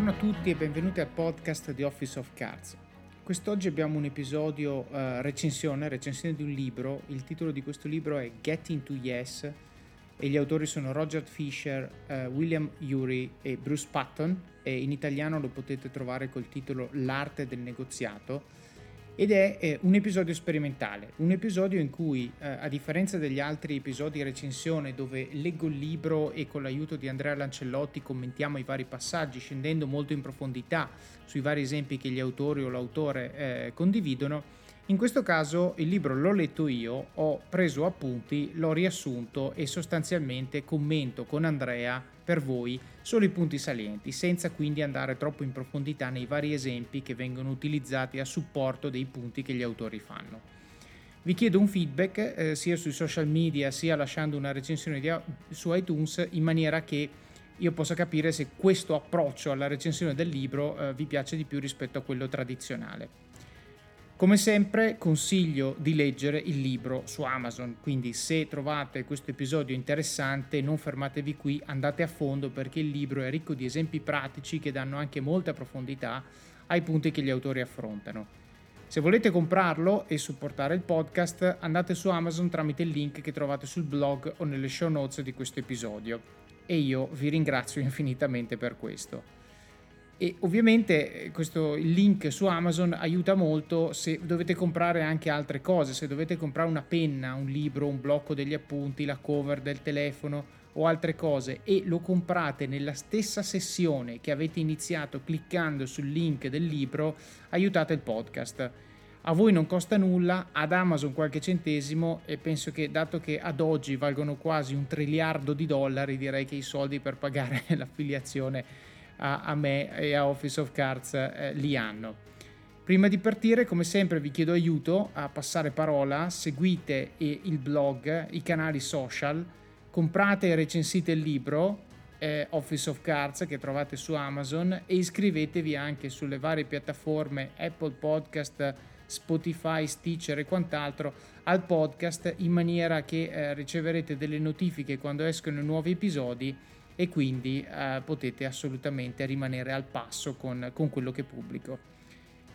Buongiorno a tutti e benvenuti al podcast di Office of Cards. Quest'oggi abbiamo un episodio uh, recensione, recensione di un libro. Il titolo di questo libro è Getting to Yes e gli autori sono Roger Fisher, uh, William Ury e Bruce Patton e in italiano lo potete trovare col titolo L'arte del negoziato ed è eh, un episodio sperimentale, un episodio in cui, eh, a differenza degli altri episodi recensione dove leggo il libro e con l'aiuto di Andrea Lancellotti commentiamo i vari passaggi scendendo molto in profondità sui vari esempi che gli autori o l'autore eh, condividono, in questo caso il libro l'ho letto io, ho preso appunti, l'ho riassunto e sostanzialmente commento con Andrea per voi solo i punti salienti, senza quindi andare troppo in profondità nei vari esempi che vengono utilizzati a supporto dei punti che gli autori fanno. Vi chiedo un feedback eh, sia sui social media sia lasciando una recensione di, su iTunes in maniera che io possa capire se questo approccio alla recensione del libro eh, vi piace di più rispetto a quello tradizionale. Come sempre consiglio di leggere il libro su Amazon, quindi se trovate questo episodio interessante non fermatevi qui, andate a fondo perché il libro è ricco di esempi pratici che danno anche molta profondità ai punti che gli autori affrontano. Se volete comprarlo e supportare il podcast andate su Amazon tramite il link che trovate sul blog o nelle show notes di questo episodio e io vi ringrazio infinitamente per questo. E ovviamente eh, questo, link su Amazon aiuta molto se dovete comprare anche altre cose, se dovete comprare una penna, un libro, un blocco degli appunti, la cover del telefono o altre cose e lo comprate nella stessa sessione che avete iniziato cliccando sul link del libro, aiutate il podcast. A voi non costa nulla, ad Amazon qualche centesimo e penso che dato che ad oggi valgono quasi un triliardo di dollari, direi che i soldi per pagare l'affiliazione a, a me e a Office of Cards eh, li hanno. Prima di partire, come sempre, vi chiedo aiuto a passare parola, seguite il blog, i canali social, comprate e recensite il libro eh, Office of Cards che trovate su Amazon e iscrivetevi anche sulle varie piattaforme Apple Podcast, Spotify, Stitcher e quant'altro al podcast in maniera che eh, riceverete delle notifiche quando escono nuovi episodi e quindi eh, potete assolutamente rimanere al passo con, con quello che pubblico.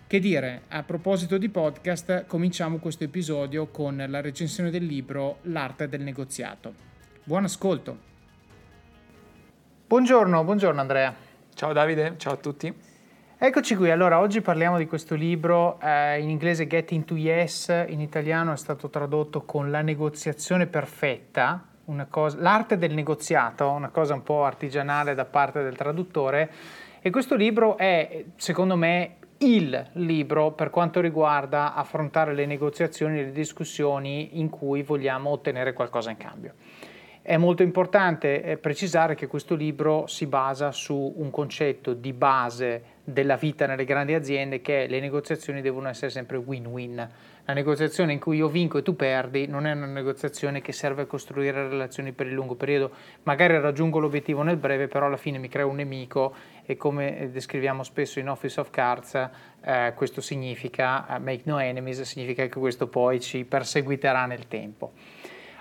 Che dire, a proposito di podcast, cominciamo questo episodio con la recensione del libro L'arte del negoziato. Buon ascolto! Buongiorno, buongiorno Andrea. Ciao Davide, ciao a tutti. Eccoci qui, allora oggi parliamo di questo libro eh, in inglese Getting to Yes, in italiano è stato tradotto con La negoziazione perfetta, cosa, l'arte del negoziato, una cosa un po' artigianale da parte del traduttore. E questo libro è, secondo me, il libro per quanto riguarda affrontare le negoziazioni e le discussioni in cui vogliamo ottenere qualcosa in cambio. È molto importante eh, precisare che questo libro si basa su un concetto di base della vita nelle grandi aziende che le negoziazioni devono essere sempre win-win la negoziazione in cui io vinco e tu perdi non è una negoziazione che serve a costruire relazioni per il lungo periodo. Magari raggiungo l'obiettivo nel breve, però alla fine mi creo un nemico e come descriviamo spesso in Office of Cards, eh, questo significa uh, make no enemies, significa che questo poi ci perseguiterà nel tempo.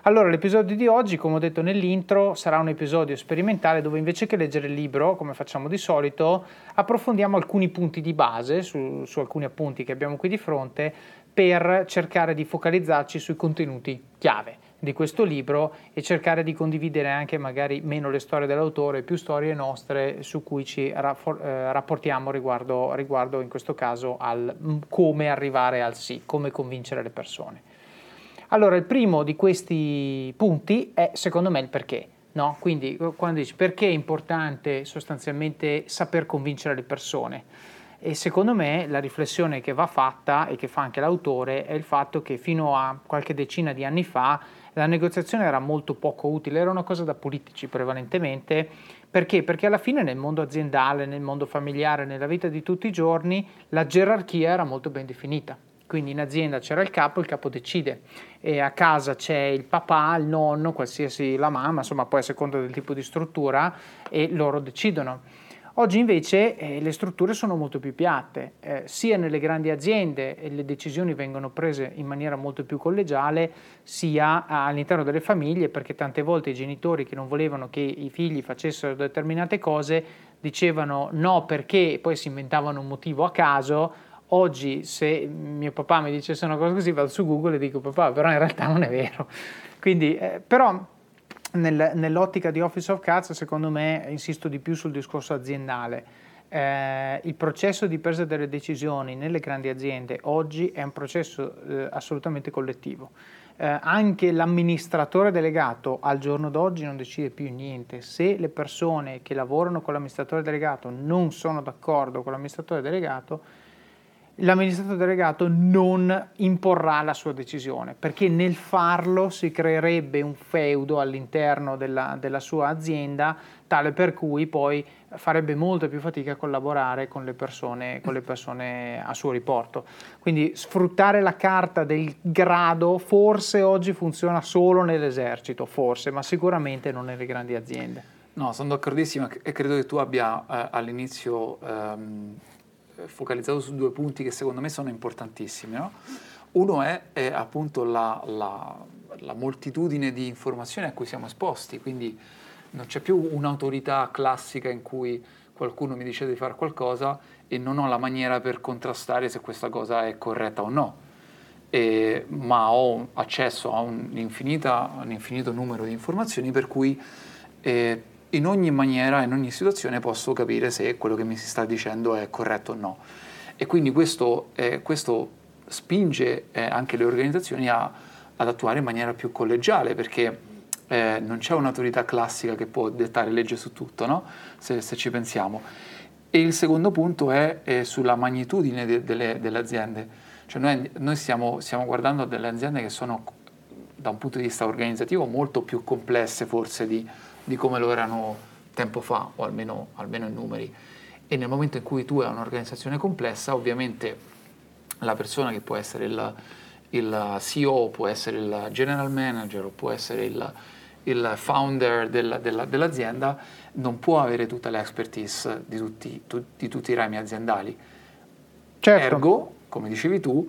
Allora, l'episodio di oggi, come ho detto nell'intro, sarà un episodio sperimentale dove invece che leggere il libro, come facciamo di solito, approfondiamo alcuni punti di base su, su alcuni appunti che abbiamo qui di fronte per cercare di focalizzarci sui contenuti chiave di questo libro e cercare di condividere anche magari meno le storie dell'autore, più storie nostre su cui ci eh, rapportiamo riguardo, riguardo in questo caso al come arrivare al sì, come convincere le persone. Allora, il primo di questi punti è secondo me il perché. No? Quindi quando dici perché è importante sostanzialmente saper convincere le persone, e secondo me la riflessione che va fatta e che fa anche l'autore è il fatto che fino a qualche decina di anni fa la negoziazione era molto poco utile, era una cosa da politici prevalentemente. Perché? Perché alla fine nel mondo aziendale, nel mondo familiare, nella vita di tutti i giorni, la gerarchia era molto ben definita. Quindi in azienda c'era il capo, il capo decide, e a casa c'è il papà, il nonno, qualsiasi la mamma, insomma poi a seconda del tipo di struttura, e loro decidono. Oggi invece eh, le strutture sono molto più piatte, eh, sia nelle grandi aziende le decisioni vengono prese in maniera molto più collegiale, sia all'interno delle famiglie, perché tante volte i genitori che non volevano che i figli facessero determinate cose dicevano no perché poi si inventavano un motivo a caso, oggi se mio papà mi dicesse una cosa così vado su Google e dico papà però in realtà non è vero. Quindi, eh, però nel, nell'ottica di Office of Cards secondo me insisto di più sul discorso aziendale. Eh, il processo di presa delle decisioni nelle grandi aziende oggi è un processo eh, assolutamente collettivo eh, anche l'amministratore delegato al giorno d'oggi non decide più niente. Se le persone che lavorano con l'amministratore delegato non sono d'accordo con l'amministratore delegato, l'amministratore delegato non imporrà la sua decisione, perché nel farlo si creerebbe un feudo all'interno della, della sua azienda, tale per cui poi farebbe molta più fatica a collaborare con le, persone, con le persone a suo riporto. Quindi sfruttare la carta del grado forse oggi funziona solo nell'esercito, forse, ma sicuramente non nelle grandi aziende. No, sono d'accordissimo e credo che tu abbia eh, all'inizio ehm, focalizzato su due punti che secondo me sono importantissimi. No? Uno è, è appunto la, la, la moltitudine di informazioni a cui siamo esposti, quindi non c'è più un'autorità classica in cui qualcuno mi dice di fare qualcosa e non ho la maniera per contrastare se questa cosa è corretta o no, e, ma ho accesso a un, un, infinito numero di informazioni per cui eh, in ogni maniera, in ogni situazione posso capire se quello che mi si sta dicendo è corretto o no. E quindi questo, eh, questo spinge eh, anche le organizzazioni a, ad attuare in maniera più collegiale perché eh, non c'è un'autorità classica che può dettare legge su tutto, no? se, se, ci pensiamo. E il secondo punto è, è sulla magnitudine de, delle, delle, aziende. Cioè noi, noi stiamo, stiamo, guardando delle aziende che sono, da un punto di vista organizzativo, molto più complesse forse di, di come lo erano tempo fa, o almeno, almeno in numeri. E nel momento in cui tu hai un'organizzazione complessa, ovviamente la persona che può essere il, il CEO, può essere il general manager o può essere il, il founder della, della, dell'azienda non può avere tutta l'expertise di tutti, tu, di tutti i rami aziendali. Certo. Ergo, come dicevi tu,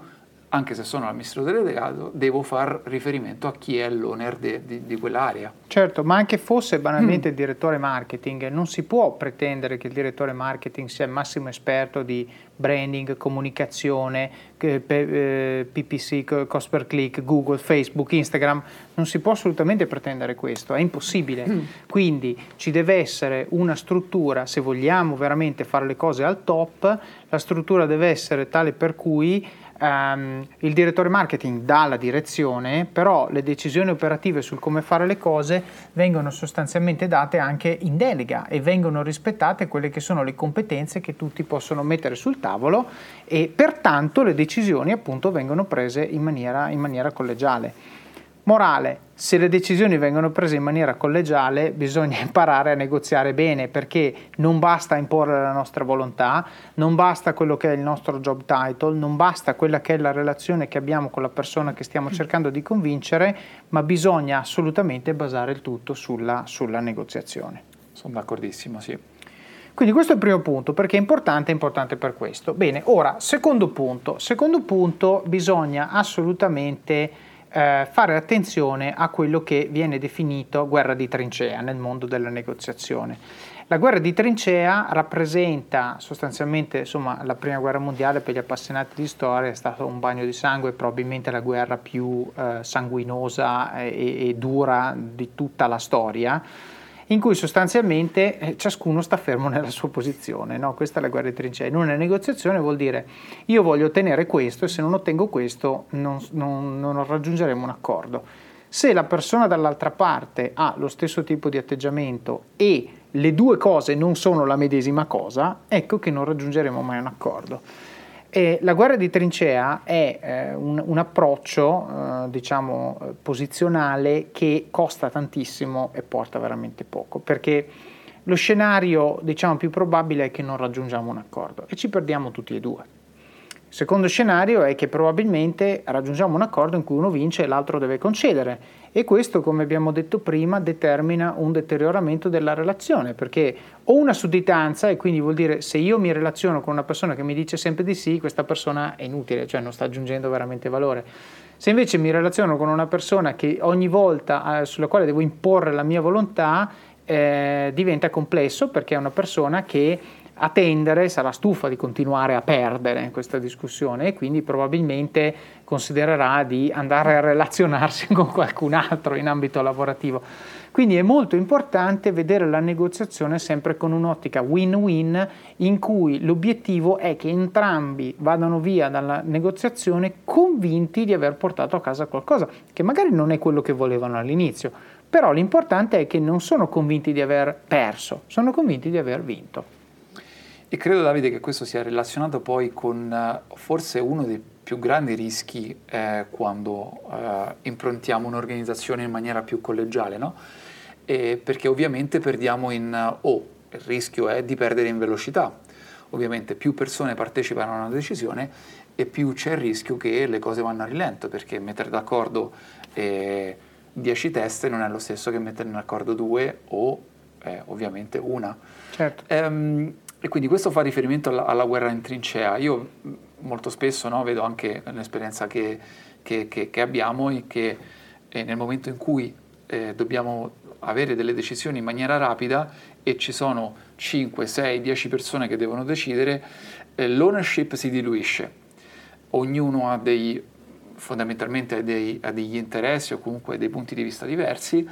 anche se sono l'amministratore delegato, devo far riferimento a chi è l'owner de, di, di, quell'area. Certo, ma anche fosse banalmente mm. il direttore marketing, non si può pretendere che il direttore marketing sia il massimo esperto di branding, comunicazione, PPC, eh, cost per click, Google, Facebook, Instagram, non si può assolutamente pretendere questo, è impossibile. Mm. Quindi ci deve essere una struttura, se vogliamo veramente fare le cose al top, la struttura deve essere tale per cui Um, il direttore marketing dà la direzione, però le decisioni operative sul come fare le cose vengono sostanzialmente date anche in delega e vengono rispettate quelle che sono le competenze che tutti possono mettere sul tavolo e pertanto le decisioni appunto vengono prese in maniera, in maniera collegiale. Morale, se le decisioni vengono prese in maniera collegiale bisogna imparare a negoziare bene perché non basta imporre la nostra volontà, non basta quello che è il nostro job title, non basta quella che è la relazione che abbiamo con la persona che stiamo cercando di convincere, ma bisogna assolutamente basare il tutto sulla, sulla negoziazione. Sono d'accordissimo, sì. Quindi questo è il primo punto, perché è importante, è importante per questo. Bene, ora, secondo punto. Secondo punto, bisogna assolutamente eh, fare attenzione a quello che viene definito guerra di trincea nel mondo della negoziazione. La guerra di trincea rappresenta sostanzialmente insomma, la prima guerra mondiale per gli appassionati di storia, è stato un bagno di sangue, probabilmente la guerra più eh, sanguinosa e, e dura di tutta la storia in cui sostanzialmente eh, ciascuno sta fermo nella sua posizione. No? Questa è la guerra di trincee. In una negoziazione vuol dire io voglio ottenere questo e se non ottengo questo non, non, non raggiungeremo un accordo. Se la persona dall'altra parte ha lo stesso tipo di atteggiamento e le due cose non sono la medesima cosa, ecco che non raggiungeremo mai un accordo. E la guerra di trincea è eh, un, un, approccio, eh, diciamo, posizionale che costa tantissimo e porta veramente poco, perché lo scenario, diciamo, più probabile è che non raggiungiamo un accordo e ci perdiamo tutti e due. Secondo scenario è che probabilmente raggiungiamo un accordo in cui uno vince e l'altro deve concedere e questo, come abbiamo detto prima, determina un deterioramento della relazione, perché ho una sudditanza e quindi vuol dire se io mi relaziono con una persona che mi dice sempre di sì, questa persona è inutile, cioè non sta aggiungendo veramente valore. Se invece mi relaziono con una persona che ogni volta eh, sulla quale devo imporre la mia volontà, eh, diventa complesso perché è una persona che a tendere sarà stufa di continuare a perdere questa discussione e quindi probabilmente considererà di andare a relazionarsi con qualcun altro in ambito lavorativo. Quindi è molto importante vedere la negoziazione sempre con un'ottica win-win in cui l'obiettivo è che entrambi vadano via dalla negoziazione convinti di aver portato a casa qualcosa, che magari non è quello che volevano all'inizio, però l'importante è che non sono convinti di aver perso, sono convinti di aver vinto. E credo Davide che questo sia relazionato poi con uh, forse uno dei più grandi rischi eh, quando uh, improntiamo un'organizzazione in maniera più collegiale, no? E perché ovviamente perdiamo in... Uh, oh, il rischio è di perdere in velocità. Ovviamente più persone partecipano a una decisione e più c'è il rischio che le cose vanno a rilento, perché mettere d'accordo 10 eh, teste non è lo stesso che mettere d'accordo due o eh, ovviamente una. Certo. Um, e quindi questo fa riferimento alla, alla guerra in trincea. Io molto spesso no, vedo anche nell'esperienza che, che, che, che abbiamo che eh, nel momento in cui eh, dobbiamo avere delle decisioni in maniera rapida e ci sono 5, 6, 10 persone che devono decidere, eh, l'ownership si diluisce. Ognuno ha dei, fondamentalmente dei, ha degli interessi o comunque dei punti di vista diversi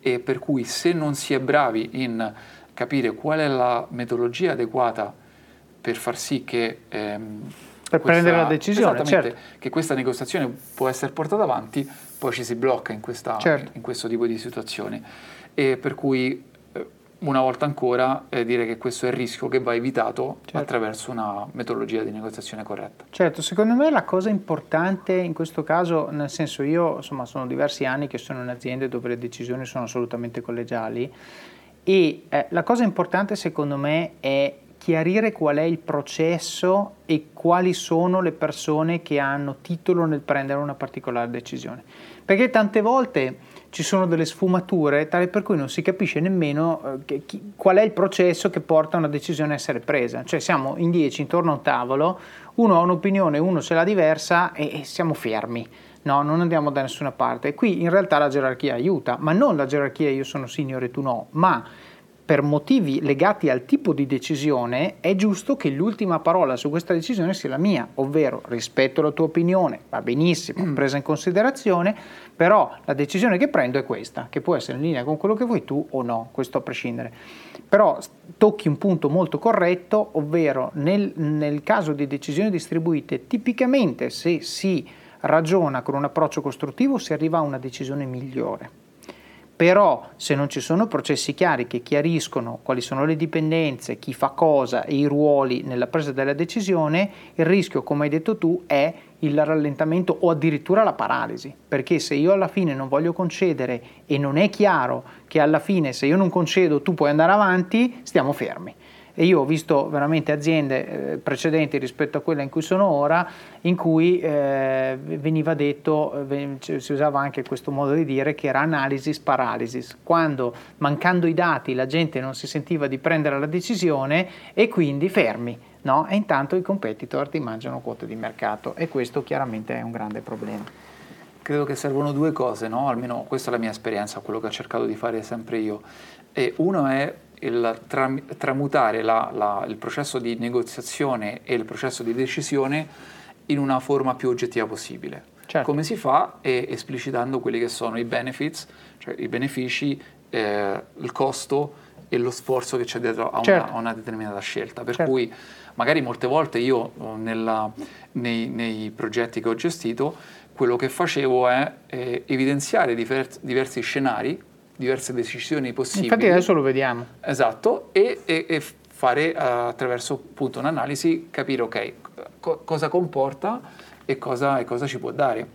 e per cui se non si è bravi in capire qual è la metodologia adeguata per far sì che... Ehm, per questa, prendere la decisione, certo. che questa negoziazione può essere portata avanti, poi ci si blocca in, questa, certo. in questo tipo di situazioni. E per cui eh, una volta ancora eh, dire che questo è il rischio che va evitato certo. attraverso una metodologia di negoziazione corretta. Certo, secondo me la cosa importante in questo caso, nel senso io insomma sono diversi anni che sono in aziende dove le decisioni sono assolutamente collegiali e eh, la cosa importante secondo me è chiarire qual è il processo e quali sono le persone che hanno titolo nel prendere una particolare decisione. Perché tante volte ci sono delle sfumature tale per cui non si capisce nemmeno eh, chi, qual è il processo che porta una decisione a essere presa. Cioè siamo in dieci intorno a un tavolo, uno ha un'opinione, uno ce l'ha diversa e, e siamo fermi no, non andiamo da nessuna parte. Qui in realtà la gerarchia aiuta, ma non la gerarchia io sono signore e tu no, ma per motivi legati al tipo di decisione è giusto che l'ultima parola su questa decisione sia la mia, ovvero rispetto la tua opinione, va benissimo, mm. presa in considerazione, però la decisione che prendo è questa, che può essere in linea con quello che vuoi tu o no, questo a prescindere. Però tocchi un punto molto corretto, ovvero nel, nel caso di decisioni distribuite, tipicamente se si ragiona con un approccio costruttivo si arriva a una decisione migliore. Però se non ci sono processi chiari che chiariscono quali sono le dipendenze, chi fa cosa e i ruoli nella presa della decisione, il rischio, come hai detto tu, è il rallentamento o addirittura la paralisi, perché se io alla fine non voglio concedere e non è chiaro che alla fine se io non concedo tu puoi andare avanti, stiamo fermi e io ho visto veramente aziende eh, precedenti rispetto a quella in cui sono ora in cui eh, veniva detto, eh, si usava anche questo modo di dire che era analysis paralysis, quando mancando i dati la gente non si sentiva di prendere la decisione e quindi fermi. No? E intanto i competitor ti mangiano quote di mercato e questo chiaramente è un grande problema. Credo che servono due cose, no? almeno questa è la mia esperienza, quello che ho cercato di fare sempre io. E uno è il tram, tramutare la, la, il processo di negoziazione e il processo di decisione in una forma più oggettiva possibile. Certo. Come si fa? È esplicitando quelli che sono i benefits, cioè i benefici, eh, il costo e lo sforzo che c'è dietro a, certo. una, a una, determinata scelta. Per certo. cui magari molte volte io nella, nei, nei, progetti che ho gestito, quello che facevo è eh, evidenziare diversi, diversi scenari diverse decisioni possibili. Infatti adesso lo vediamo. Esatto, e, e, e fare uh, attraverso appunto un'analisi, capire ok, co- cosa comporta e cosa, e cosa ci può dare.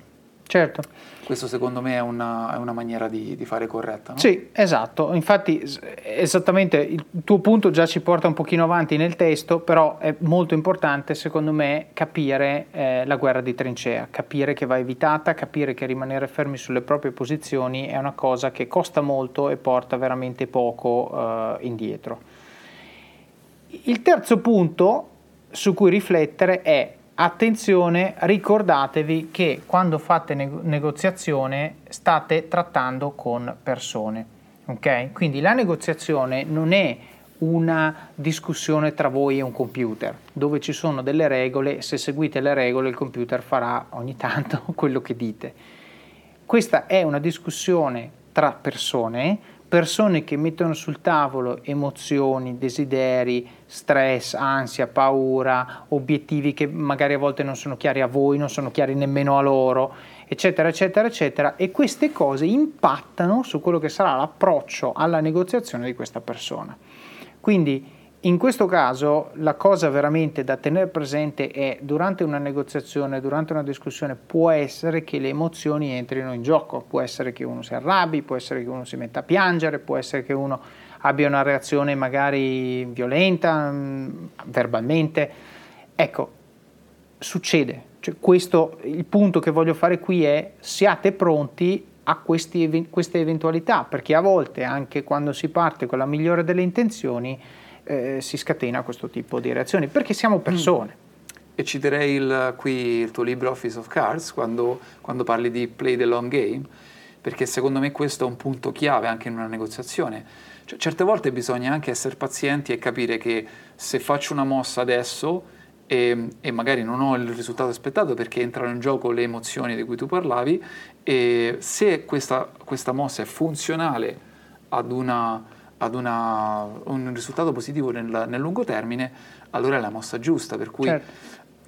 Certo. Questo secondo me è una, è una maniera di, di, fare corretta. No? Sì, esatto. Infatti, esattamente il tuo punto già ci porta un pochino avanti nel testo, però è molto importante secondo me capire eh, la guerra di trincea, capire che va evitata, capire che rimanere fermi sulle proprie posizioni è una cosa che costa molto e porta veramente poco eh, indietro. Il terzo punto su cui riflettere è Attenzione, ricordatevi che quando fate nego- negoziazione state trattando con persone Ok? Quindi la negoziazione non è una discussione tra voi e un computer, dove ci sono delle regole, se seguite le regole il computer farà ogni tanto quello che dite. Questa è una discussione tra persone, persone che mettono sul tavolo emozioni, desideri, stress, ansia, paura, obiettivi che magari a volte non sono chiari a voi, non sono chiari nemmeno a loro, eccetera, eccetera, eccetera, e queste cose impattano su quello che sarà l'approccio alla negoziazione di questa persona. Quindi in questo caso la cosa veramente da tenere presente è durante una negoziazione, durante una discussione, può essere che le emozioni entrino in gioco, può essere che uno si arrabbi, può essere che uno si metta a piangere, può essere che uno abbia una reazione magari violenta, mm, verbalmente. Ecco, succede. Cioè, questo, il punto che voglio fare qui è siate pronti a questi, queste eventualità, perché a volte anche quando si parte con la migliore delle intenzioni eh, si scatena questo tipo di reazioni, perché siamo mm. persone. E citerei il, qui il tuo libro Office of Cards quando, quando parli di play the long game, perché secondo me questo è un punto chiave anche in una negoziazione. Cioè, certe volte bisogna anche essere pazienti e capire che se faccio una mossa adesso e, e, magari non ho il risultato aspettato perché entrano in gioco le emozioni di cui tu parlavi e se questa, questa mossa è funzionale ad, una, ad una, un risultato positivo nel, nel, lungo termine, allora è la mossa giusta, per cui certo.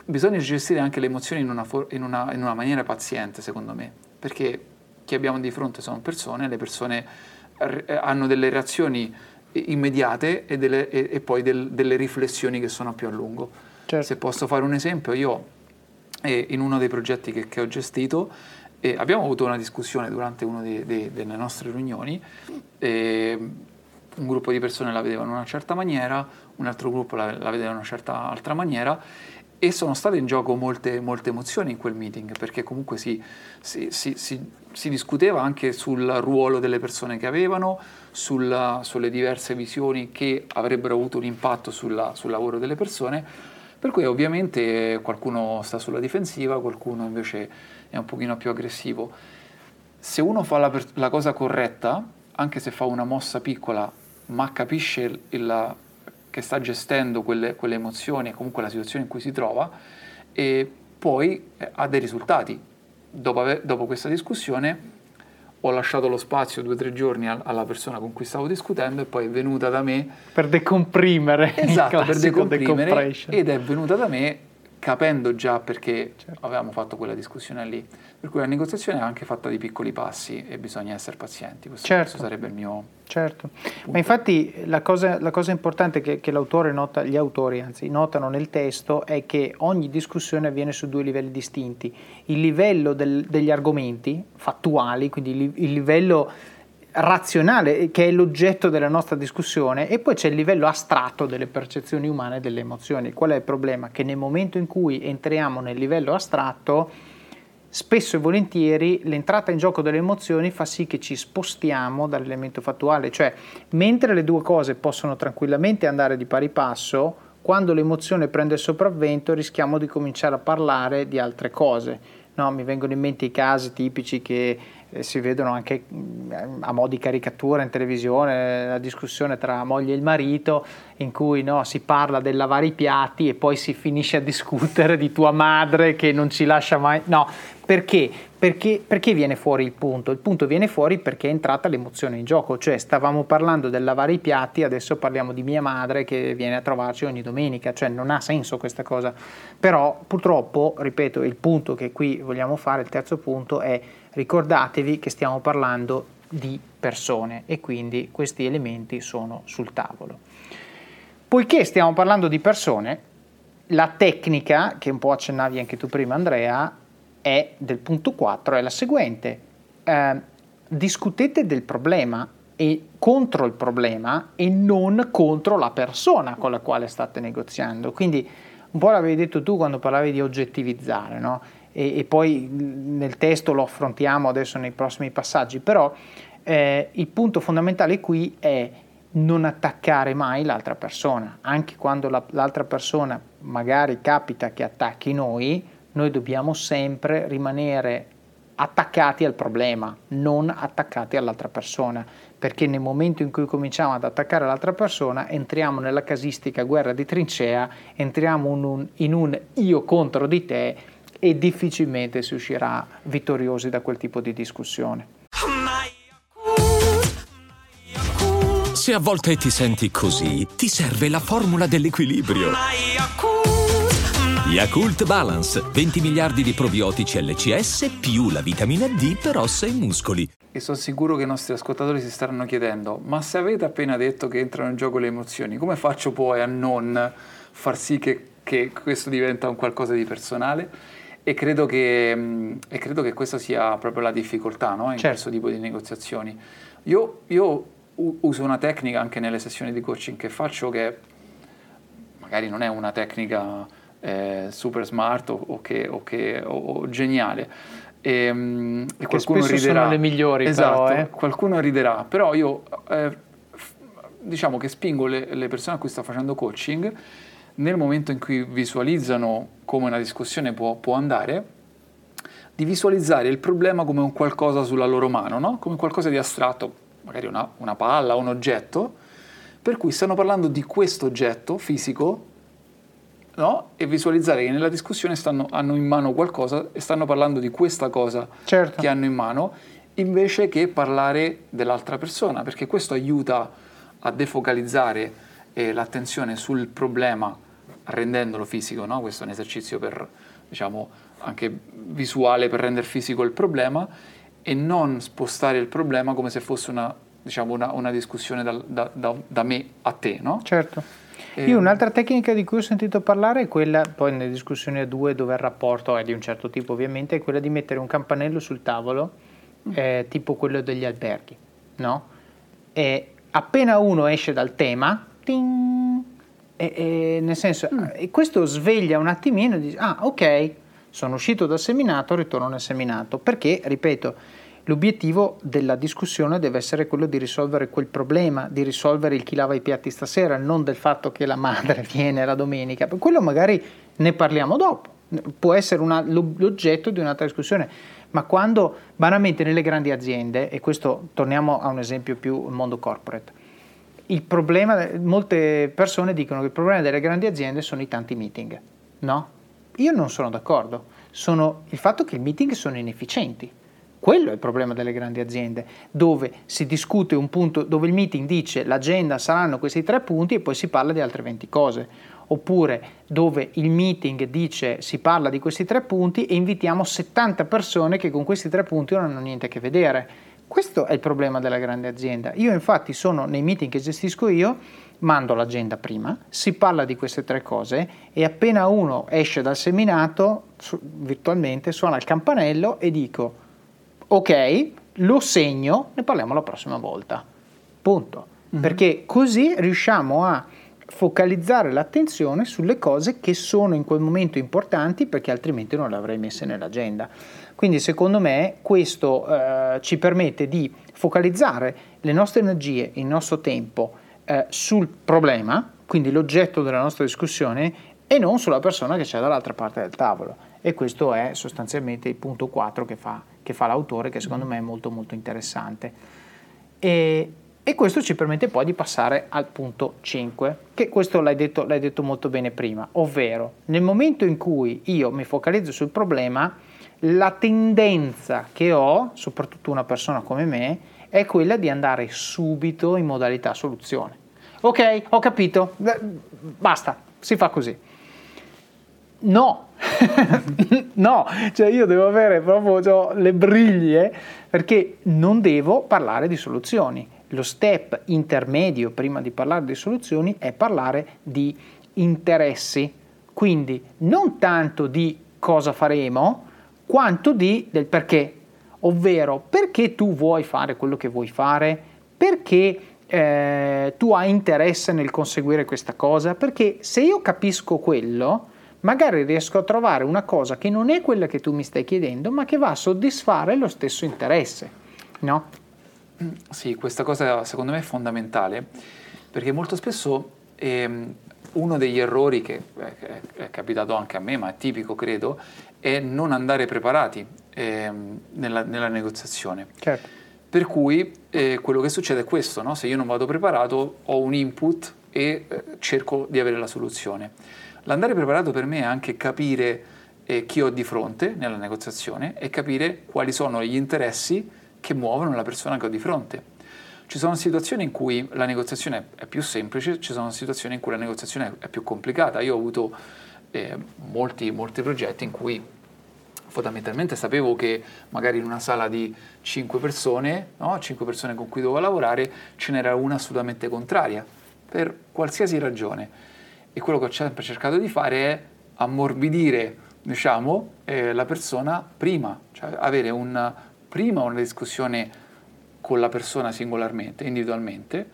bisogna gestire anche le emozioni in una, in, una, in una maniera paziente, secondo me, perché chi abbiamo di fronte sono persone, le persone hanno delle reazioni immediate e, delle, e, e poi del, delle riflessioni che sono più a lungo. Certo. Se posso fare un esempio, io eh, in uno dei progetti che, che ho gestito eh, abbiamo avuto una discussione durante una delle nostre riunioni, eh, un gruppo di persone la vedevano in una certa maniera, un altro gruppo la, la vedeva in una certa altra maniera e sono state in gioco molte, molte emozioni in quel meeting perché comunque si, si, si, si, discuteva anche sul ruolo delle persone che avevano, sulla, sulle diverse visioni che avrebbero avuto un impatto sulla, sul lavoro delle persone per cui ovviamente qualcuno sta sulla difensiva, qualcuno invece è un pochino più aggressivo. Se uno fa la, la cosa corretta, anche se fa una mossa piccola, ma capisce il, il, che sta gestendo quelle, quelle, emozioni e comunque la situazione in cui si trova, e poi eh, ha dei risultati. Dopo, ave, dopo questa discussione ho lasciato lo spazio due o tre giorni alla persona con cui stavo discutendo e poi è venuta da me per decomprimere esatto per decomprimere ed è venuta da me capendo già perché certo. avevamo fatto quella discussione lì per cui la negoziazione è anche fatta di piccoli passi e bisogna essere pazienti, questo, certo. questo sarebbe il mio... Certo, punto. ma infatti la cosa, la cosa importante che, che, l'autore nota, gli autori anzi, notano nel testo è che ogni discussione avviene su due livelli distinti. Il livello del, degli argomenti fattuali, quindi il livello razionale che è l'oggetto della nostra discussione e poi c'è il livello astratto delle percezioni umane e delle emozioni. Qual è il problema? Che nel momento in cui entriamo nel livello astratto spesso e volentieri l'entrata in gioco delle emozioni fa sì che ci spostiamo dall'elemento fattuale, cioè mentre le due cose possono tranquillamente andare di pari passo, quando l'emozione prende il sopravvento rischiamo di cominciare a parlare di altre cose. No, mi vengono in mente i casi tipici che si vedono anche mm, a mo' di caricatura in televisione, la discussione tra moglie e il marito in cui no, si parla del lavare i piatti e poi si finisce a discutere di tua madre che non ci lascia mai... No, perché? Perché, perché viene fuori il punto? Il punto viene fuori perché è entrata l'emozione in gioco, cioè stavamo parlando del lavare i piatti, adesso parliamo di mia madre che viene a trovarci ogni domenica, cioè non ha senso questa cosa. Però purtroppo, ripeto, il punto che qui vogliamo fare, il terzo punto è ricordatevi che stiamo parlando di persone e quindi questi elementi sono sul tavolo. Poiché stiamo parlando di persone, la tecnica, che un po' accennavi anche tu prima Andrea, è del punto 4, è la seguente. Eh, discutete del problema e contro il problema e non contro la persona con la quale state negoziando. Quindi un po' l'avevi detto tu quando parlavi di oggettivizzare, no? E, e, poi nel testo lo affrontiamo adesso nei prossimi passaggi, però eh, il punto fondamentale qui è non attaccare mai l'altra persona, anche quando la, l'altra persona magari capita che attacchi noi, noi dobbiamo sempre rimanere attaccati al problema, non attaccati all'altra persona, perché nel momento in cui cominciamo ad attaccare l'altra persona entriamo nella casistica guerra di trincea, entriamo in un, in un io contro di te e difficilmente si uscirà vittoriosi da quel tipo di discussione. Se a volte ti senti così, ti serve la formula dell'equilibrio. Yakult Balance, 20 miliardi di probiotici LCS più la vitamina D per ossa e muscoli. E sono sicuro che i nostri ascoltatori si staranno chiedendo, ma se avete appena detto che entrano in gioco le emozioni, come faccio poi a non far sì che, che questo diventa un qualcosa di personale? E credo che, e credo che questa sia proprio la difficoltà no? in certo. questo tipo di negoziazioni. Io, io uso una tecnica anche nelle sessioni di coaching che faccio che magari non è una tecnica eh, super smart o, o, che, o, che, o geniale. E, ehm, e qualcuno riderà. sono le migliori, esatto, però, eh? qualcuno riderà, però io eh, diciamo che spingo le, le, persone a cui sto facendo coaching nel momento in cui visualizzano come una discussione può, può andare, di visualizzare il problema come un qualcosa sulla loro mano, no? come qualcosa di astratto, magari una, una palla, un oggetto, per cui stanno parlando di questo oggetto fisico no? e visualizzare che nella discussione stanno, hanno in mano qualcosa e stanno parlando di questa cosa certo. che hanno in mano, invece che parlare dell'altra persona, perché questo aiuta a defocalizzare eh, l'attenzione sul problema rendendolo fisico, no? questo è un esercizio per, diciamo, anche visuale per rendere fisico il problema e non spostare il problema come se fosse una, diciamo, una, una discussione da, da, da, da, me a te, no? Certo. E... Io un'altra tecnica di cui ho sentito parlare è quella, poi nelle discussioni a due dove il rapporto è di un certo tipo ovviamente, è quella di mettere un campanello sul tavolo, mm. eh, tipo quello degli alberghi, no? E appena uno esce dal tema, ting, e, e, nel senso, mm. e questo sveglia un attimino e dice, ah ok, sono uscito dal seminato, ritorno nel seminato, perché, ripeto, l'obiettivo della discussione deve essere quello di risolvere quel problema, di risolvere il chi lava i piatti stasera, non del fatto che la madre viene la domenica, per quello magari ne parliamo dopo, può essere una, l'oggetto di un'altra discussione, ma quando banalmente nelle grandi aziende, e questo torniamo a un esempio più mondo corporate, il problema, molte persone dicono che il problema delle grandi aziende sono i tanti meeting, no? Io non sono d'accordo, sono il fatto che i meeting sono inefficienti. Quello è il problema delle grandi aziende, dove si discute un punto, dove il meeting dice l'agenda saranno questi tre punti e poi si parla di altre 20 cose. Oppure dove il meeting dice si parla di questi tre punti e invitiamo 70 persone che con questi tre punti non hanno niente a che vedere. Questo è il problema della grande azienda. Io infatti sono nei meeting che gestisco io mando l'agenda prima, si parla di queste tre cose e appena uno esce dal seminato, virtualmente suona il campanello e dico ok, lo segno, ne parliamo la prossima volta. Punto. Mm-hmm. Perché così riusciamo a focalizzare l'attenzione sulle cose che sono in quel momento importanti perché altrimenti non le avrei messe nell'agenda. Quindi secondo me questo eh, ci permette di focalizzare le nostre energie, il nostro tempo eh, sul problema, quindi l'oggetto della nostra discussione, e non sulla persona che c'è dall'altra parte del tavolo. E questo è sostanzialmente il punto 4 che fa, che fa l'autore, che secondo me è molto molto interessante. E, e, questo ci permette poi di passare al punto 5, che questo l'hai detto, l'hai detto molto bene prima, ovvero nel momento in cui io mi focalizzo sul problema, la tendenza che ho, soprattutto una persona come me, è quella di andare subito in modalità soluzione. Ok, ho capito, basta, si fa così. No, no, cioè io devo avere proprio cioè, le briglie perché non devo parlare di soluzioni. Lo step intermedio prima di parlare di soluzioni è parlare di interessi, quindi non tanto di cosa faremo, quanto di del perché. Ovvero perché tu vuoi fare quello che vuoi fare, perché eh, tu hai interesse nel conseguire questa cosa, perché se io capisco quello, magari riesco a trovare una cosa che non è quella che tu mi stai chiedendo, ma che va a soddisfare lo stesso interesse, no? Sì, questa cosa secondo me è fondamentale, perché molto spesso ehm, uno degli errori che è, è capitato anche a me, ma è tipico credo, è non andare preparati ehm, nella, nella, negoziazione. Certo. Per cui eh, quello che succede è questo, no? se io non vado preparato ho un input e eh, cerco di avere la soluzione. L'andare preparato per me è anche capire eh, chi ho di fronte nella negoziazione e capire quali sono gli interessi che muovono la persona che ho di fronte. Ci sono situazioni in cui la negoziazione è più semplice, ci sono situazioni in cui la negoziazione è più complicata. Io ho avuto eh, molti, molti progetti in cui fondamentalmente sapevo che magari in una sala di 5 persone, no? 5 persone con cui dovevo lavorare, ce n'era una assolutamente contraria, per qualsiasi ragione. E quello che ho sempre cercato di fare è ammorbidire, diciamo, eh, la persona prima, cioè avere una, prima una discussione con la persona singolarmente, individualmente,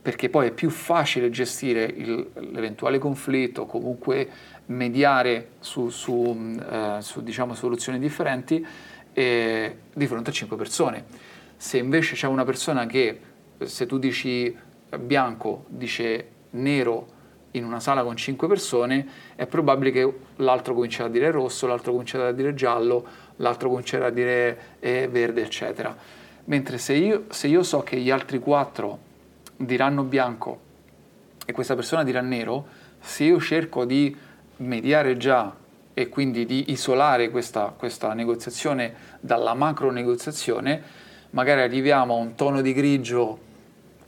perché poi è più facile gestire il, l'eventuale conflitto, comunque mediare su, su, uh, su diciamo, soluzioni differenti eh, di fronte a cinque persone. Se invece c'è una persona che, se tu dici bianco, dice nero in una sala con cinque persone, è probabile che l'altro comincerà a dire rosso, l'altro comincerà a dire giallo, l'altro comincerà a dire eh, verde, eccetera. Mentre se io, se io so che gli altri quattro diranno bianco e questa persona dirà nero, se io cerco di mediare già e quindi di isolare questa, questa negoziazione dalla macro negoziazione, magari arriviamo a un tono di grigio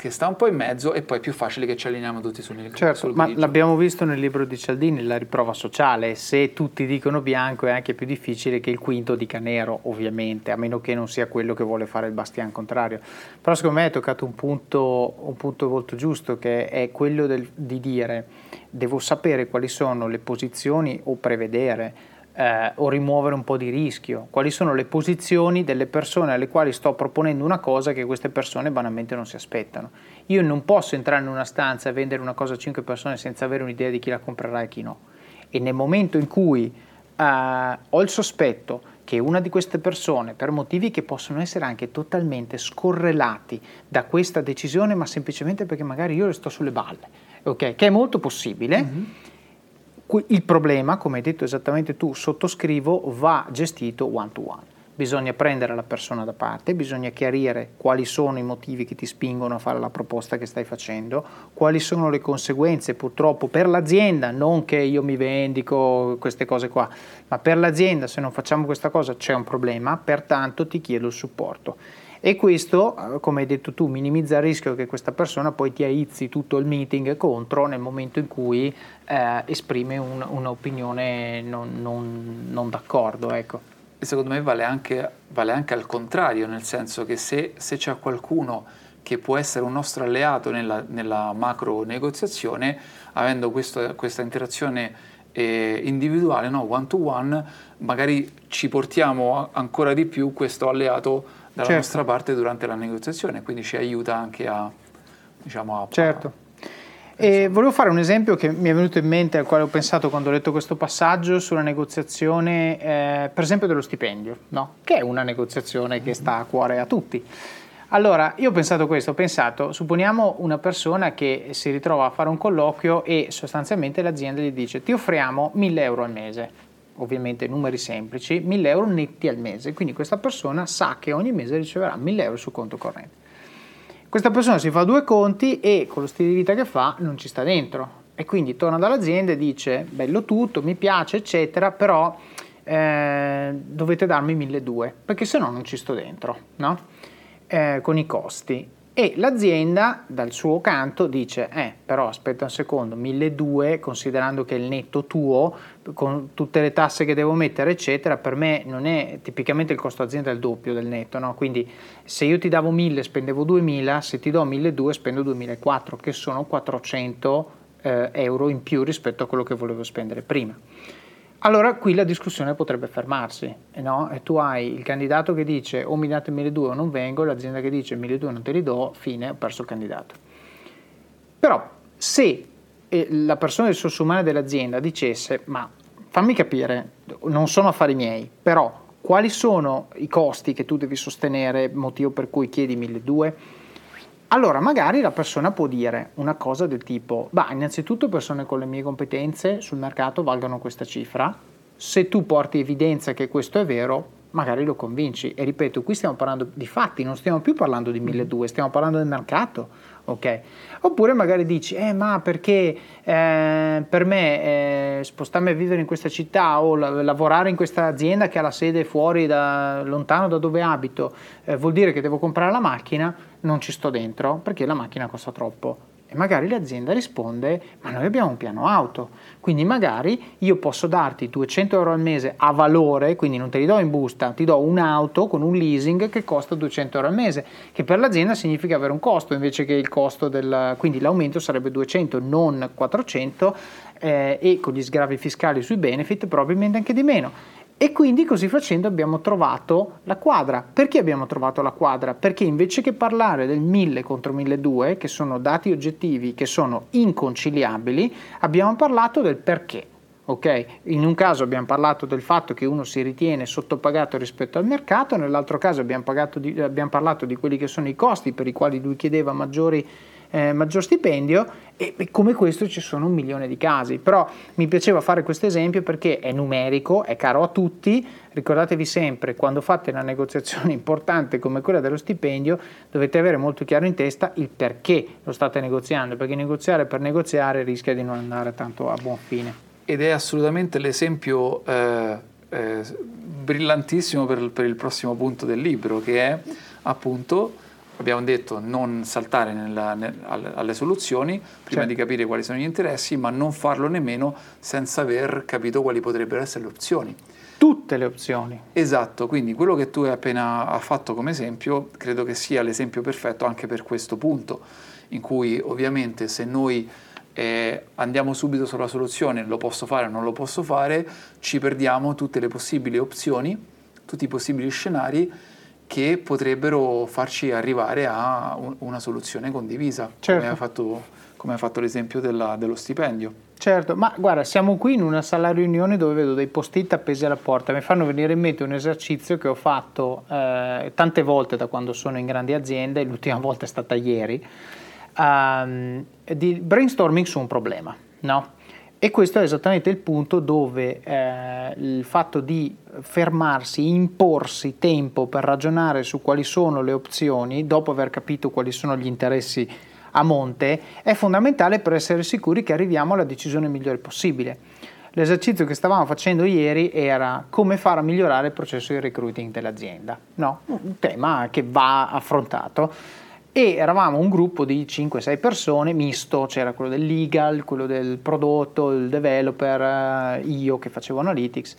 che sta un po' in mezzo e poi è più facile che ci allineiamo tutti sul, certo, sul ma l'abbiamo visto nel libro di Cialdini, la riprova sociale, se tutti dicono bianco è anche più difficile che il quinto dica nero, ovviamente, a meno che non sia quello che vuole fare il bastian contrario. Però secondo me hai toccato un punto, un punto molto giusto, che è quello del, di dire devo sapere quali sono le posizioni o prevedere eh, o rimuovere un po' di rischio, quali sono le posizioni delle persone alle quali sto proponendo una cosa che queste persone banalmente non si aspettano. Io non posso entrare in una stanza e vendere una cosa a 5 persone senza avere un'idea di chi la comprerà e chi no. E nel momento in cui eh, ho il sospetto che una di queste persone, per motivi che possono essere anche totalmente scorrelati da questa decisione, ma semplicemente perché magari io le sto sulle balle, okay? che è molto possibile, mm-hmm il problema, come hai detto esattamente tu, sottoscrivo, va gestito one to one. Bisogna prendere la persona da parte, bisogna chiarire quali sono i motivi che ti spingono a fare la proposta che stai facendo, quali sono le conseguenze purtroppo per l'azienda, non che io mi vendico queste cose qua, ma per l'azienda se non facciamo questa cosa c'è un problema, pertanto ti chiedo il supporto e questo, eh, come hai detto tu, minimizza il rischio che questa persona poi ti aizzi tutto il meeting contro nel momento in cui eh, esprime un, un'opinione non, non, non d'accordo. Ecco. Secondo me vale anche, vale anche, al contrario, nel senso che se, se, c'è qualcuno che può essere un nostro alleato nella, nella macro negoziazione, avendo questo, questa interazione eh, individuale, no, one to one, magari ci portiamo ancora di più questo alleato dalla certo. nostra parte durante la negoziazione, quindi ci aiuta anche a... Diciamo, a certo. E volevo fare un esempio che mi è venuto in mente, al quale ho pensato quando ho letto questo passaggio sulla negoziazione, eh, per esempio, dello stipendio, no? che è una negoziazione che sta a cuore a tutti. Allora, io ho pensato questo, ho pensato, supponiamo una persona che si ritrova a fare un colloquio e sostanzialmente l'azienda gli dice ti offriamo 1000 euro al mese ovviamente numeri semplici, 1000 euro netti al mese, quindi questa persona sa che ogni mese riceverà 1000 euro sul conto corrente. Questa persona si fa due conti e con lo stile di vita che fa non ci sta dentro e quindi torna dall'azienda e dice bello tutto, mi piace eccetera, però eh, dovete darmi 1200 perché se no non ci sto dentro, no? eh, con i costi e l'azienda dal suo canto dice eh però aspetta un secondo 1200 considerando che il netto tuo con tutte le tasse che devo mettere eccetera per me non è tipicamente il costo azienda è il doppio del netto no? quindi se io ti davo 1000 spendevo 2000 se ti do 1200 spendo 2004 che sono 400 eh, euro in più rispetto a quello che volevo spendere prima allora qui la discussione potrebbe fermarsi, no? E tu hai il candidato che dice o mi date 1200 o non vengo, l'azienda che dice 1200 non te li do, fine, ho perso il candidato. Però se eh, la persona del risorse umane dell'azienda dicesse ma fammi capire, non sono affari miei, però quali sono i costi che tu devi sostenere, motivo per cui chiedi 1200? Allora magari la persona può dire una cosa del tipo, bah, innanzitutto persone con le mie competenze sul mercato valgono questa cifra, se tu porti evidenza che questo è vero, magari lo convinci. E ripeto, qui stiamo parlando di fatti, non stiamo più parlando di 1200, stiamo parlando del mercato. ok? Oppure magari dici, eh ma perché eh, per me eh, spostarmi a vivere in questa città o la, lavorare in questa azienda che ha la sede fuori, da, lontano da dove abito, eh, vuol dire che devo comprare la macchina? Non ci sto dentro perché la macchina costa troppo. E magari l'azienda risponde, ma noi abbiamo un piano auto, quindi magari io posso darti 200 euro al mese a valore, quindi non te li do in busta, ti do un'auto con un leasing che costa 200 euro al mese, che per l'azienda significa avere un costo, invece che il costo del... quindi l'aumento sarebbe 200, non 400, eh, e con gli sgravi fiscali sui benefit probabilmente anche di meno. E quindi così facendo abbiamo trovato la quadra. Perché abbiamo trovato la quadra? Perché invece che parlare del 1000 contro 1200, che sono dati oggettivi che sono inconciliabili, abbiamo parlato del perché. Okay? In un caso abbiamo parlato del fatto che uno si ritiene sottopagato rispetto al mercato, nell'altro caso abbiamo, di, abbiamo parlato di quelli che sono i costi per i quali lui chiedeva maggiori eh, maggior stipendio e, e, come questo ci sono un milione di casi. Però mi piaceva fare questo esempio perché è numerico, è caro a tutti. Ricordatevi sempre, quando fate una negoziazione importante come quella dello stipendio, dovete avere molto chiaro in testa il perché lo state negoziando, perché negoziare per negoziare rischia di non andare tanto a buon fine. Ed è assolutamente l'esempio eh, eh, brillantissimo per, per il prossimo punto del libro, che è appunto abbiamo detto non saltare nella, ne, alle, alle, soluzioni prima certo. di capire quali sono gli interessi, ma non farlo nemmeno senza aver capito quali potrebbero essere le opzioni. Tutte le opzioni. Esatto, quindi quello che tu hai appena fatto come esempio credo che sia l'esempio perfetto anche per questo punto, in cui ovviamente se noi eh, andiamo subito sulla soluzione, lo posso fare o non lo posso fare, ci perdiamo tutte le possibili opzioni, tutti i possibili scenari che potrebbero farci arrivare a un, una soluzione condivisa, certo. come, hai fatto, come fatto l'esempio della, dello stipendio. Certo, ma guarda, siamo qui in una sala riunione dove vedo dei post-it appesi alla porta, mi fanno venire in mente un esercizio che ho fatto eh, tante volte da quando sono in grandi aziende, l'ultima volta è stata ieri, um, di brainstorming su un problema, no? E questo è esattamente il punto dove eh, il fatto di fermarsi, imporsi tempo per ragionare su quali sono le opzioni, dopo aver capito quali sono gli interessi a monte, è fondamentale per essere sicuri che arriviamo alla decisione migliore possibile. L'esercizio che stavamo facendo ieri era come fare a migliorare il processo di recruiting dell'azienda, no? un tema che va affrontato e eravamo un gruppo di 5-6 persone, misto, c'era quello del legal, quello del prodotto, il developer, eh, io che facevo analytics.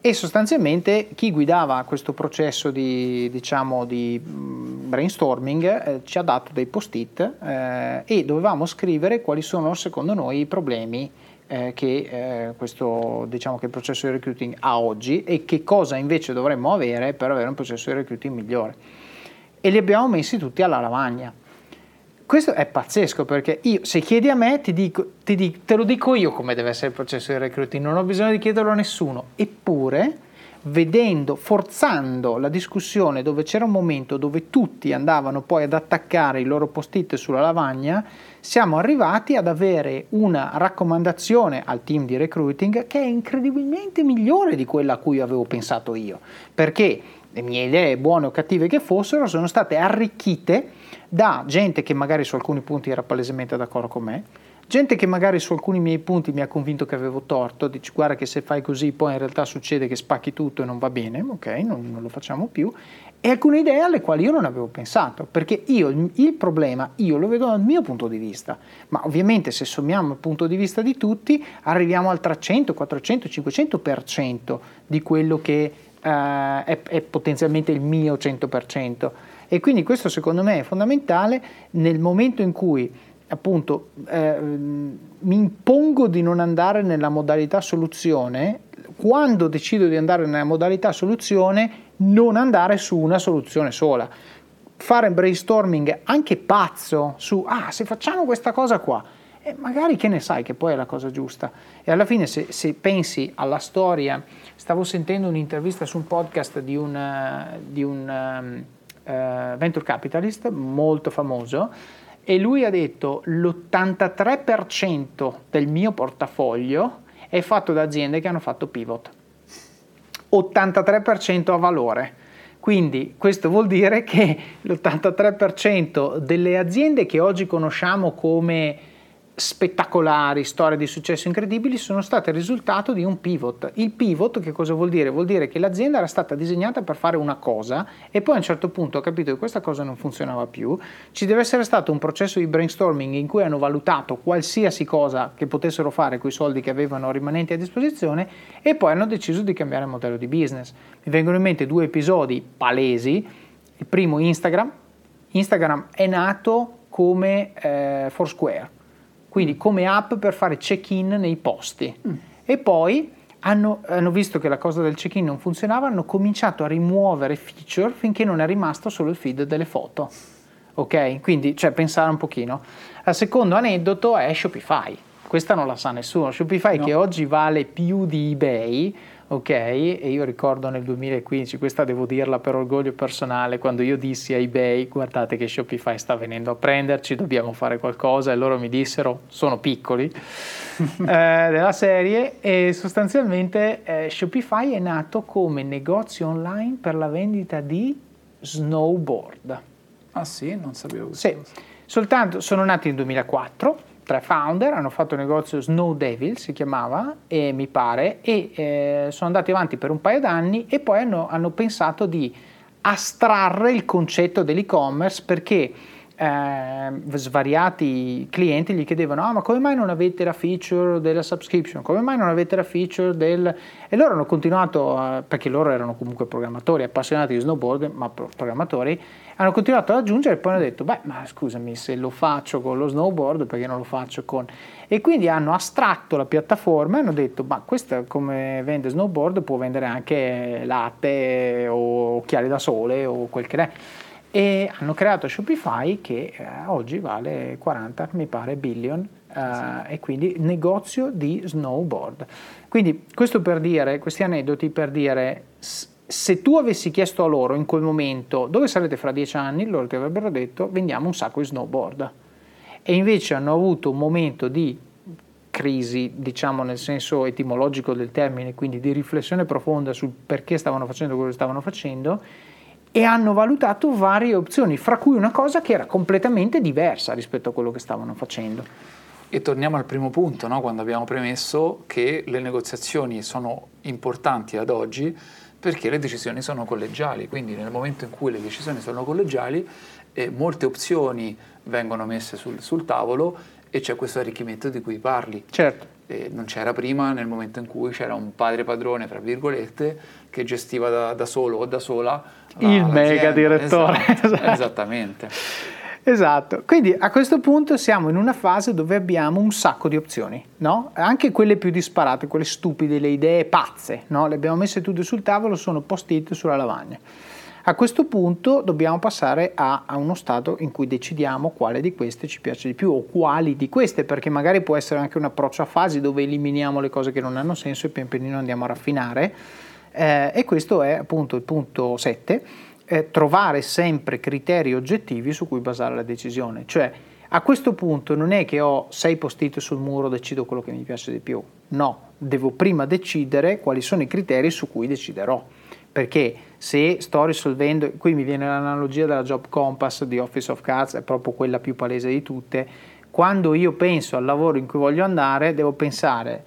E sostanzialmente chi guidava questo processo di, diciamo, di mm, brainstorming eh, ci ha dato dei post-it eh, e dovevamo scrivere quali sono secondo noi i problemi eh, che, eh, questo, diciamo, che il processo di recruiting ha oggi e che cosa invece dovremmo avere per avere un processo di recruiting migliore e li abbiamo messi tutti alla lavagna. Questo è pazzesco perché io, se chiedi a me, ti dico, ti dico, te lo dico io come deve essere il processo di recruiting, non ho bisogno di chiederlo a nessuno. Eppure, vedendo, forzando la discussione dove c'era un momento dove tutti andavano poi ad attaccare i loro post-it sulla lavagna, siamo arrivati ad avere una raccomandazione al team di recruiting che è incredibilmente migliore di quella a cui avevo pensato io. Perché le mie idee, buone o cattive che fossero, sono state arricchite da gente che magari su alcuni punti era palesemente d'accordo con me, gente che magari su alcuni miei punti mi ha convinto che avevo torto, dici guarda che se fai così poi in realtà succede che spacchi tutto e non va bene, ok, non, non lo facciamo più, e alcune idee alle quali io non avevo pensato, perché io il problema io lo vedo dal mio punto di vista, ma ovviamente se sommiamo il punto di vista di tutti arriviamo al 300, 400, 500% di quello che eh, è, è potenzialmente il mio 100%. E quindi questo secondo me è fondamentale nel momento in cui appunto eh, mi impongo di non andare nella modalità soluzione, quando decido di andare nella modalità soluzione, non andare su una soluzione sola. Fare brainstorming anche pazzo su, ah, se facciamo questa cosa qua, e magari che ne sai che poi è la cosa giusta. E alla fine se, se pensi alla storia Stavo sentendo un'intervista su un podcast di un, uh, di un uh, venture capitalist molto famoso e lui ha detto l'83% del mio portafoglio è fatto da aziende che hanno fatto pivot. 83% a valore. Quindi questo vuol dire che l'83% delle aziende che oggi conosciamo come spettacolari, storie di successo incredibili sono state il risultato di un pivot. Il pivot che cosa vuol dire? Vuol dire che l'azienda era stata disegnata per fare una cosa e poi a un certo punto ha capito che questa cosa non funzionava più, ci deve essere stato un processo di brainstorming in cui hanno valutato qualsiasi cosa che potessero fare con i soldi che avevano rimanenti a disposizione e poi hanno deciso di cambiare modello di business. Mi vengono in mente due episodi palesi. Il primo Instagram. Instagram è nato come eh, Foursquare quindi come app per fare check-in nei posti. Mm. E poi hanno, hanno, visto che la cosa del check-in non funzionava, hanno cominciato a rimuovere feature finché non è rimasto solo il feed delle foto. Ok? Quindi, cioè, pensare un pochino. Il secondo aneddoto è Shopify. Questa non la sa nessuno. Shopify no. che oggi vale più di eBay ok? E io ricordo nel 2015, questa devo dirla per orgoglio personale, quando io dissi a eBay, guardate che Shopify sta venendo a prenderci, dobbiamo fare qualcosa, e loro mi dissero, sono piccoli, eh, della serie, e sostanzialmente eh, Shopify è nato come negozio online per la vendita di snowboard. Ah sì? Non sapevo. Sì, soltanto sono nati nel 2004 tre founder, hanno fatto un negozio Snow Devil, si chiamava, e, mi pare, e eh, sono andati avanti per un paio d'anni e poi hanno, hanno pensato di astrarre il concetto dell'e-commerce perché eh, svariati clienti gli chiedevano ah ma come mai non avete la feature della subscription? Come mai non avete la feature del e loro hanno continuato a, perché loro erano comunque programmatori appassionati di snowboard ma programmatori hanno continuato ad aggiungere e poi hanno detto beh ma scusami se lo faccio con lo snowboard perché non lo faccio con? E quindi hanno astratto la piattaforma e hanno detto ma questa come vende snowboard può vendere anche latte o occhiali da sole o quel che è. E hanno creato Shopify che eh, oggi vale 40 mi pare billion eh, sì. e quindi negozio di snowboard. Quindi questo per dire questi aneddoti per dire se tu avessi chiesto a loro in quel momento dove sarete fra dieci anni loro ti avrebbero detto vendiamo un sacco di snowboard e invece hanno avuto un momento di crisi, diciamo nel senso etimologico del termine, quindi di riflessione profonda sul perché stavano facendo quello che stavano facendo e hanno valutato varie opzioni, fra cui una cosa che era completamente diversa rispetto a quello che stavano facendo. E torniamo al primo punto, no? quando abbiamo premesso che le negoziazioni sono importanti ad oggi perché le decisioni sono collegiali, quindi nel momento in cui le decisioni sono collegiali eh, molte opzioni vengono messe sul, sul, tavolo e c'è questo arricchimento di cui parli. Certo. Eh, non c'era prima nel momento in cui c'era un padre padrone, tra virgolette, che gestiva da, da solo o da sola il mega direttore. Esatto, esattamente. Esatto, quindi a questo punto siamo in una fase dove abbiamo un sacco di opzioni, no? Anche quelle più disparate, quelle stupide, le idee pazze, no? Le abbiamo messe tutte sul tavolo, sono post-it sulla lavagna. A questo punto dobbiamo passare a, a, uno stato in cui decidiamo quale di queste ci piace di più o quali di queste, perché magari può essere anche un approccio a fasi dove eliminiamo le cose che non hanno senso e pian pianino andiamo a raffinare eh, e questo è appunto il punto 7, eh, trovare sempre criteri oggettivi su cui basare la decisione. Cioè, a questo punto non è che ho sei post-it sul muro, decido quello che mi piace di più. No, devo prima decidere quali sono i criteri su cui deciderò. Perché se sto risolvendo, qui mi viene l'analogia della Job Compass di Office of Cards, è proprio quella più palese di tutte, quando io penso al lavoro in cui voglio andare, devo pensare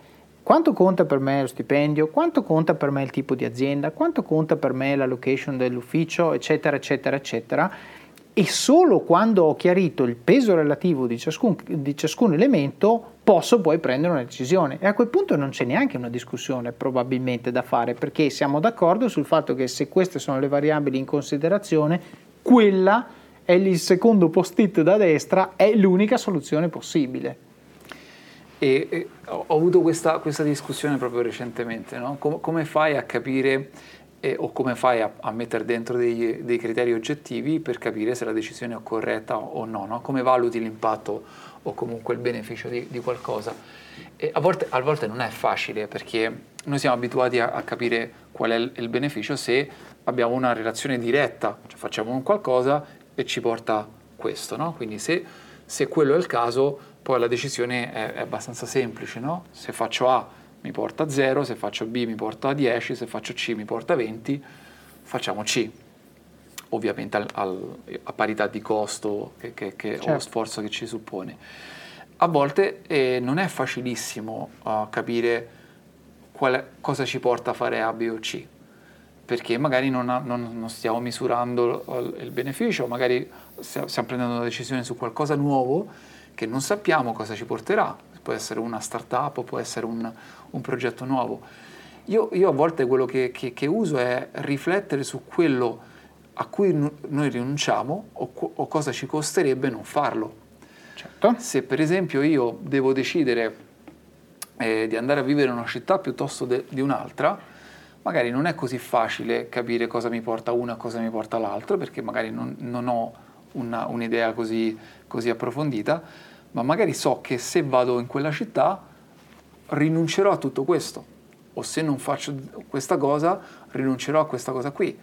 quanto conta per me lo stipendio? Quanto conta per me il tipo di azienda? Quanto conta per me la location dell'ufficio? Eccetera, eccetera, eccetera. E solo quando ho chiarito il peso relativo di ciascun, di ciascun elemento posso poi prendere una decisione. E a quel punto non c'è neanche una discussione probabilmente da fare, perché siamo d'accordo sul fatto che se queste sono le variabili in considerazione, quella è il secondo post-it da destra, è l'unica soluzione possibile. E, ho, avuto questa, questa, discussione proprio recentemente, no? Com- come fai a capire eh, o come fai a, a mettere dentro dei, dei, criteri oggettivi per capire se la decisione è corretta o no, no? Come valuti l'impatto o comunque il beneficio di, di qualcosa? A volte, a, volte, non è facile perché noi siamo abituati a, a capire qual è il, il, beneficio se abbiamo una relazione diretta, cioè facciamo un qualcosa e ci porta questo, no? Quindi se, se quello è il caso poi la decisione è, è abbastanza semplice, no? Se faccio A mi porta a 0, se faccio B mi porta a 10, se faccio C mi porta a 20, facciamo C. Ovviamente al, al, a parità di costo che, che, che certo. o sforzo che ci suppone. A volte eh, non è facilissimo uh, capire quale, cosa ci porta a fare A, B o C, perché magari non, ha, non, non stiamo misurando il, il beneficio, magari stiamo prendendo una decisione su qualcosa nuovo che non sappiamo cosa ci porterà, può essere una startup, può essere un, un progetto nuovo. Io, io, a volte quello che, che, che, uso è riflettere su quello a cui noi rinunciamo o, o cosa ci costerebbe non farlo. Certo. Se per esempio io devo decidere eh, di andare a vivere in una città piuttosto de, di un'altra, magari non è così facile capire cosa mi porta una e cosa mi porta l'altra, perché magari non, non ho una, un'idea così, così approfondita, ma magari so che se vado in quella città rinuncerò a tutto questo, o se non faccio questa cosa rinuncerò a questa cosa qui,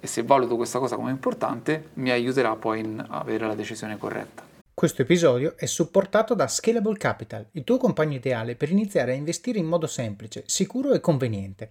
e se valuto questa cosa come importante mi aiuterà poi in avere la decisione corretta. Questo episodio è supportato da Scalable Capital, il tuo compagno ideale per iniziare a investire in modo semplice, sicuro e conveniente.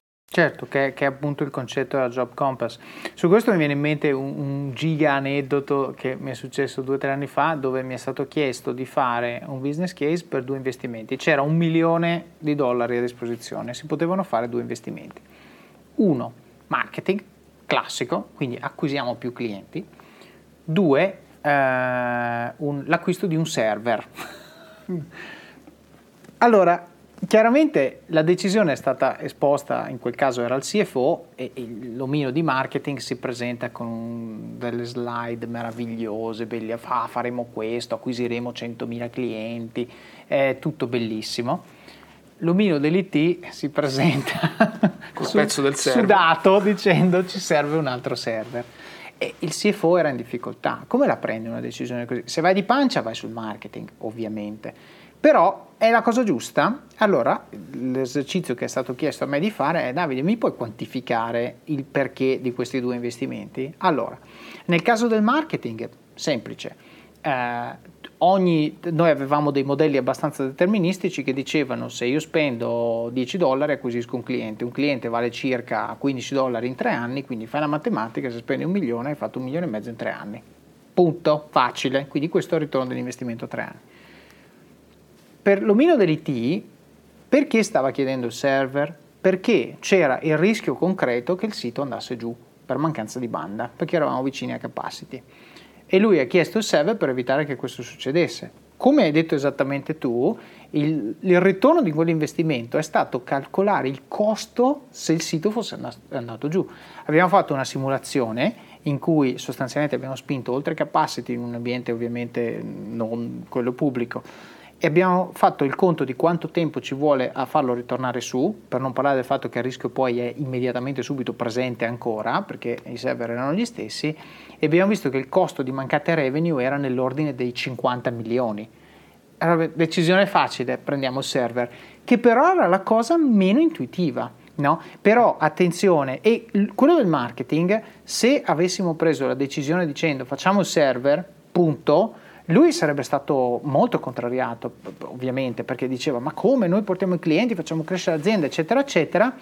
Certo, che, che, è appunto il concetto della Job Compass. Su questo mi viene in mente un, un giga aneddoto che mi è successo due o tre anni fa, dove mi è stato chiesto di fare un business case per due investimenti. C'era un milione di dollari a disposizione, si potevano fare due investimenti. Uno, marketing, classico, quindi acquisiamo più clienti. Due, eh, un, l'acquisto di un server. allora, Chiaramente la decisione è stata esposta, in quel caso era il CFO e l'omino di marketing si presenta con delle slide meravigliose, belli, ah, faremo questo, acquisiremo 100.000 clienti, è tutto bellissimo. L'omino dell'IT si presenta su, pezzo del server. sudato dicendo ci serve un altro server. E il CFO era in difficoltà. Come la prendi una decisione così? Se vai di pancia vai sul marketing, ovviamente però è la cosa giusta? Allora, l'esercizio che è stato chiesto a me di fare è Davide, mi puoi quantificare il perché di questi due investimenti? Allora, nel caso del marketing, semplice. Eh, ogni, noi avevamo dei modelli abbastanza deterministici che dicevano se io spendo 10 dollari acquisisco un cliente, un cliente vale circa 15 dollari in tre anni, quindi fai la matematica, se spendi un milione hai fatto un milione e mezzo in tre anni. Punto, facile, quindi questo è il ritorno dell'investimento a tre anni. Per l'omino dell'IT, perché stava chiedendo il server? Perché c'era il rischio concreto che il sito andasse giù per mancanza di banda, perché eravamo vicini a capacity. E lui ha chiesto il server per evitare che questo succedesse. Come hai detto esattamente tu, il, il ritorno di quell'investimento è stato calcolare il costo se il sito fosse andato giù. Abbiamo fatto una simulazione in cui sostanzialmente abbiamo spinto oltre capacity in un ambiente ovviamente non quello pubblico e abbiamo fatto il conto di quanto tempo ci vuole a farlo ritornare su, per non parlare del fatto che il rischio poi è immediatamente subito presente ancora, perché i server erano gli stessi, e abbiamo visto che il costo di mancate revenue era nell'ordine dei 50 milioni. Era decisione facile, prendiamo il server, che però era la cosa meno intuitiva. No? Però attenzione, e quello del marketing, se avessimo preso la decisione dicendo facciamo il server, punto, lui sarebbe stato molto contrariato, ovviamente, perché diceva: Ma come noi portiamo i clienti, facciamo crescere l'azienda, eccetera, eccetera.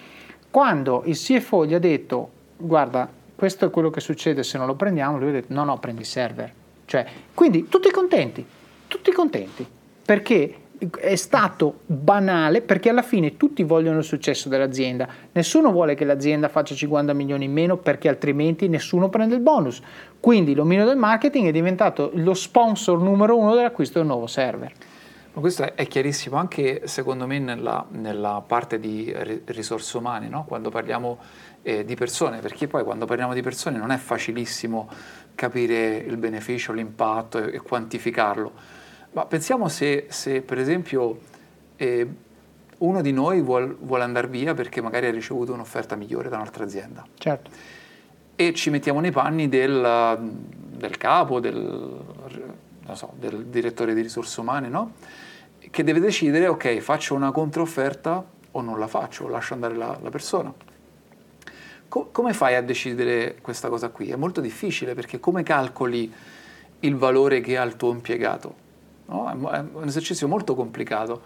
Quando il CFO gli ha detto: Guarda, questo è quello che succede se non lo prendiamo, lui ha detto no, no, prendi il server. Cioè, quindi tutti contenti, tutti contenti, perché è stato banale perché alla fine tutti vogliono il successo dell'azienda. Nessuno vuole che l'azienda faccia 50 milioni in meno perché altrimenti nessuno prende il bonus. Quindi l'omino del marketing è diventato lo sponsor numero uno dell'acquisto del nuovo server. Ma questo è chiarissimo anche secondo me nella, nella parte di risorse umane, no? quando parliamo eh, di persone, perché poi quando parliamo di persone non è facilissimo capire il beneficio, l'impatto e, e quantificarlo. Ma pensiamo se, se per esempio eh, uno di noi vuole vuol andare via perché magari ha ricevuto un'offerta migliore da un'altra azienda. Certo. E ci mettiamo nei panni del, del capo, del, so, del direttore di risorse umane, no? che deve decidere, ok, faccio una controfferta o non la faccio, lascio andare la, la persona. Co- come fai a decidere questa cosa qui? È molto difficile perché come calcoli il valore che ha il tuo impiegato? No? È, un esercizio molto complicato.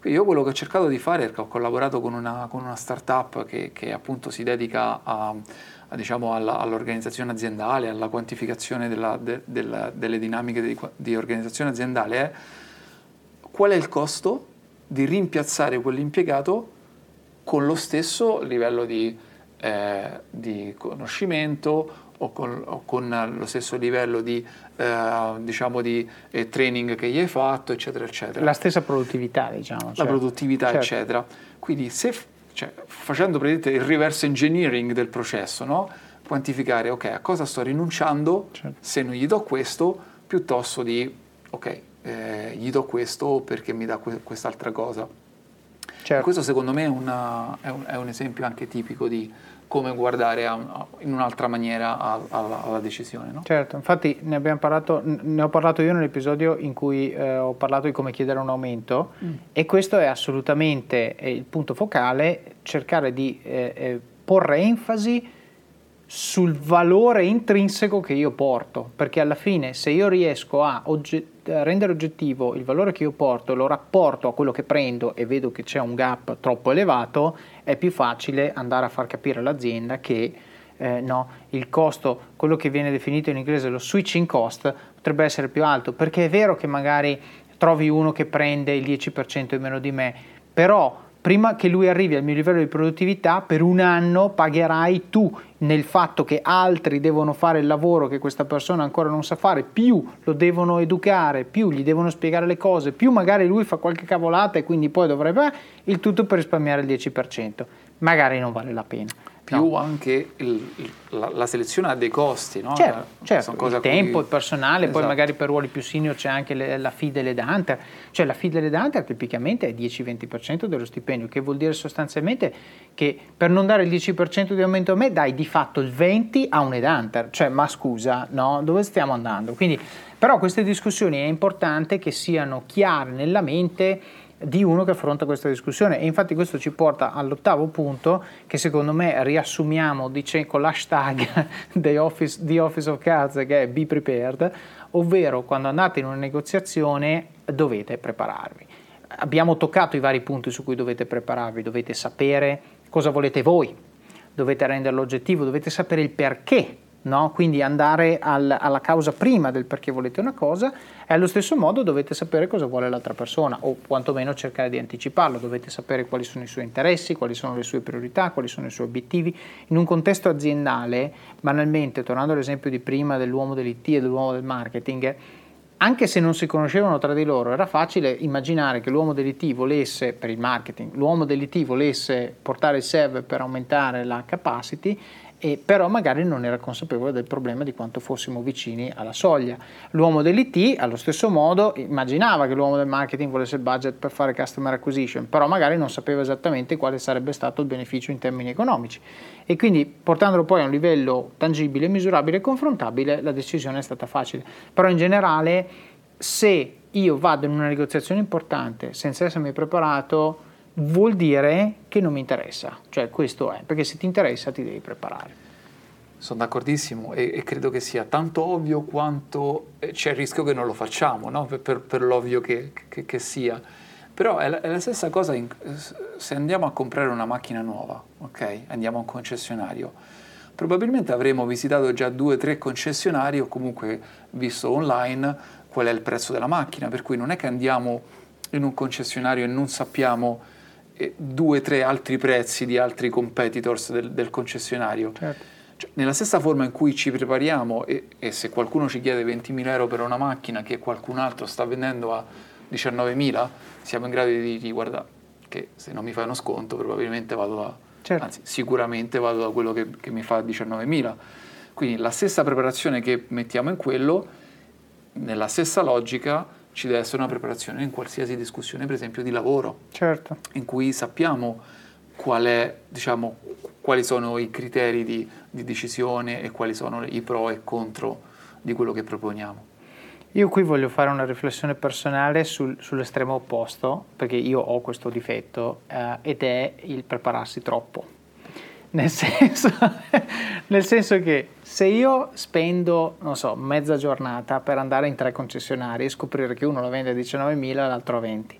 Quindi io quello che ho cercato di fare è che ho collaborato con una, con una startup che, che appunto si dedica a, a, diciamo, alla, all'organizzazione aziendale, alla quantificazione della, de, della, delle dinamiche di, di organizzazione aziendale. È qual è il costo di rimpiazzare quell'impiegato con lo stesso livello di, eh, di conoscimento o con, o con, lo stesso livello di, eh, diciamo di eh, training che gli hai fatto, eccetera, eccetera. La stessa produttività, diciamo. La certo. produttività, certo. eccetera. Quindi se, cioè, facendo il reverse engineering del processo, no? quantificare, ok, a cosa sto rinunciando certo. se non gli do questo, piuttosto di, ok, eh, gli do questo perché mi dà que- quest'altra cosa. Certo. Questo secondo me è, una, è, un, è, un, esempio anche tipico di come guardare a, a, in un'altra maniera alla, alla decisione. No? Certo, infatti ne, parlato, ne, ho parlato io nell'episodio in cui eh, ho parlato di come chiedere un aumento mm. e questo è assolutamente il punto focale, cercare di eh, eh, porre enfasi sul valore intrinseco che io porto, perché alla fine se io riesco a ogget- rendere oggettivo il valore che io porto, lo rapporto a quello che prendo e vedo che c'è un gap troppo elevato, è più facile andare a far capire all'azienda che eh, no, il costo, quello che viene definito in inglese lo switching cost, potrebbe essere più alto, perché è vero che magari trovi uno che prende il 10% in meno di me, però prima che lui arrivi al mio livello di produttività, per un anno pagherai tu nel fatto che altri devono fare il lavoro che questa persona ancora non sa fare, più lo devono educare, più gli devono spiegare le cose, più magari lui fa qualche cavolata e quindi poi dovrebbe il tutto per risparmiare il 10%. Magari non vale la pena più no. anche il, il, la, la, selezione ha dei costi, no? Certo, certo. il tempo, cui... il personale, esatto. poi magari per ruoli più senior c'è anche le, la fee delle Danter, cioè la fee delle Danter tipicamente è 10-20% dello stipendio, che vuol dire sostanzialmente che per non dare il 10% di aumento a me dai di fatto il 20% a un Danter, cioè ma scusa, no? Dove stiamo andando? Quindi, però queste discussioni è importante che siano chiare nella mente di uno che affronta questa discussione e infatti questo ci porta all'ottavo punto che secondo me riassumiamo dice, con l'hashtag di Office, The Office of Cards che è Be Prepared, ovvero quando andate in una negoziazione dovete prepararvi. Abbiamo toccato i vari punti su cui dovete prepararvi, dovete sapere cosa volete voi, dovete renderlo oggettivo, dovete sapere il perché No? quindi andare al, alla causa prima del perché volete una cosa e allo stesso modo dovete sapere cosa vuole l'altra persona o quantomeno cercare di anticiparlo, dovete sapere quali sono i suoi interessi, quali sono le sue priorità, quali sono i suoi obiettivi. In un contesto aziendale, banalmente, tornando all'esempio di prima dell'uomo dell'IT e dell'uomo del marketing, anche se non si conoscevano tra di loro, era facile immaginare che l'uomo dell'IT volesse, per il marketing, l'uomo dell'IT volesse portare il server per aumentare la capacity e però magari non era consapevole del problema di quanto fossimo vicini alla soglia. L'uomo dell'IT allo stesso modo immaginava che l'uomo del marketing volesse il budget per fare customer acquisition, però magari non sapeva esattamente quale sarebbe stato il beneficio in termini economici e quindi portandolo poi a un livello tangibile, misurabile e confrontabile la decisione è stata facile. Però in generale se io vado in una negoziazione importante senza essermi preparato vuol dire che non mi interessa, cioè questo è, perché se ti interessa ti devi preparare. Sono d'accordissimo e, e credo che sia tanto ovvio quanto eh, c'è il rischio che non lo facciamo, no? per, per, per, l'ovvio che, che, che, sia. Però è la, è la stessa cosa in, se andiamo a comprare una macchina nuova, ok? Andiamo a un concessionario. probabilmente avremo visitato già due o tre concessionari o comunque visto online qual è il prezzo della macchina, per cui non è che andiamo in un concessionario e non sappiamo due o tre altri prezzi di altri competitors del, del concessionario. Certo. Cioè, nella stessa forma in cui ci prepariamo e, e, se qualcuno ci chiede 20.000 euro per una macchina che qualcun altro sta vendendo a 19.000, siamo in grado di dirgli guarda che se non mi fai uno sconto probabilmente vado da certo. anzi sicuramente vado da quello che, che mi fa 19.000. Quindi la stessa preparazione che mettiamo in quello, nella stessa logica ci deve essere una preparazione in qualsiasi discussione, per esempio di lavoro, certo. in cui sappiamo qual è, diciamo, quali sono i criteri di, di decisione e quali sono i pro e contro di quello che proponiamo. Io qui voglio fare una riflessione personale sul, sull'estremo opposto, perché io ho questo difetto, eh, ed è il prepararsi troppo. Nel senso, nel senso, che se io spendo, non so, mezza giornata per andare in tre concessionari e scoprire che uno lo vende a 19.000 e l'altro a 20,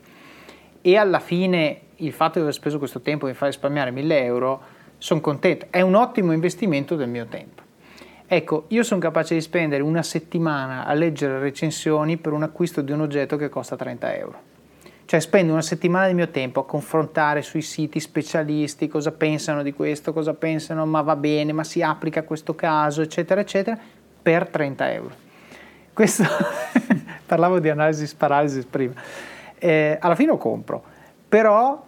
e alla fine il fatto di aver speso questo tempo mi fa risparmiare 1.000 euro, sono contento, è un ottimo investimento del mio tempo. Ecco, io sono capace di spendere una settimana a leggere recensioni per un acquisto di un oggetto che costa 30 euro. Cioè spendo una settimana del mio tempo a confrontare sui siti specialisti cosa pensano di questo, cosa pensano, ma va bene, ma si applica a questo caso, eccetera, eccetera, per 30 euro. Questo, parlavo di analisi paralysis prima. Eh, alla fine lo compro, però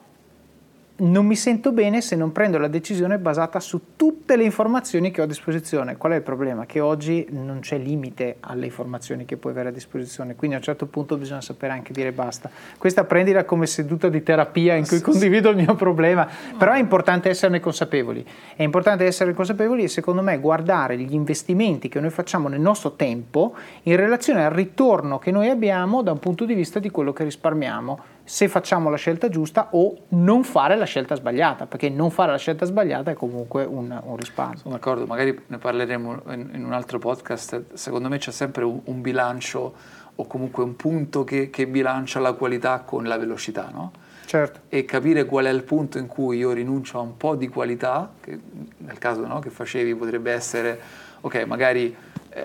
non mi sento bene se non prendo la decisione basata su tutte le informazioni che ho a disposizione. Qual è il problema? Che oggi non c'è limite alle informazioni che puoi avere a disposizione, quindi a un certo punto bisogna sapere anche dire basta. Questa prendila come seduta di terapia in cui condivido il mio problema, però è importante esserne consapevoli. È importante essere consapevoli e secondo me guardare gli investimenti che noi facciamo nel nostro tempo in relazione al ritorno che noi abbiamo da un punto di vista di quello che risparmiamo se facciamo la scelta giusta o non fare la scelta sbagliata, perché non fare la scelta sbagliata è comunque un, un risparmio. Sono d'accordo, magari ne parleremo in, in, un altro podcast. Secondo me c'è sempre un, un bilancio o comunque un punto che, che, bilancia la qualità con la velocità, no? Certo. E capire qual è il punto in cui io rinuncio a un po' di qualità, che nel caso no, che facevi potrebbe essere, ok, magari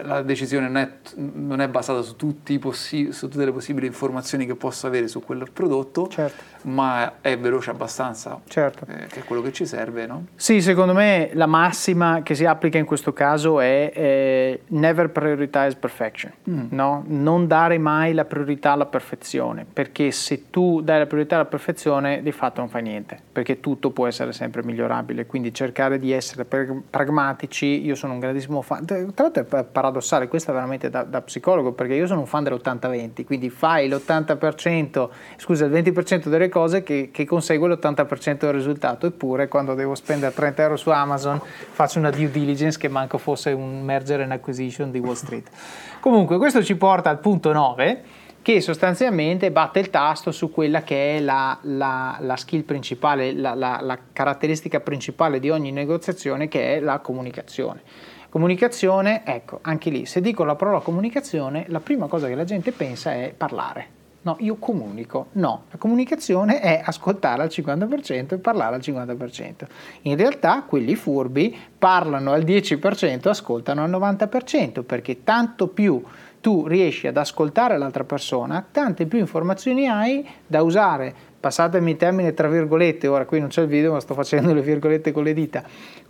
la decisione non è, non è basata su, possi- su, tutte le possibili informazioni che posso avere su quel prodotto, certo. ma è veloce abbastanza, certo. eh, che è quello che ci serve. No? Sì, secondo me la massima che si applica in questo caso è eh, never prioritize perfection, mm. no? non dare mai la priorità alla perfezione, perché se tu dai la priorità alla perfezione di fatto non fai niente, perché tutto può essere sempre migliorabile, quindi cercare di essere pragmatici, io sono un grandissimo fan, tra l'altro è paradossale, questo è veramente da, da, psicologo, perché io sono un fan dell'80-20, quindi fai l'80%, scusa, il 20% delle cose che, che consegue l'80% del risultato, eppure quando devo spendere 30 euro su Amazon faccio una due diligence che manco fosse un merger and acquisition di Wall Street. Comunque questo ci porta al punto 9 che sostanzialmente batte il tasto su quella che è la, la, la skill principale, la, la caratteristica principale di ogni negoziazione che è la comunicazione. Comunicazione, ecco, anche lì, se dico la parola comunicazione, la prima cosa che la gente pensa è parlare. No, io comunico. No, la comunicazione è ascoltare al 50% e parlare al 50%. In realtà quelli furbi parlano al 10%, ascoltano al 90%, perché tanto più tu riesci ad ascoltare l'altra persona, tante più informazioni hai da usare, passatemi il termine tra virgolette, ora qui non c'è il video ma sto facendo le virgolette con le dita,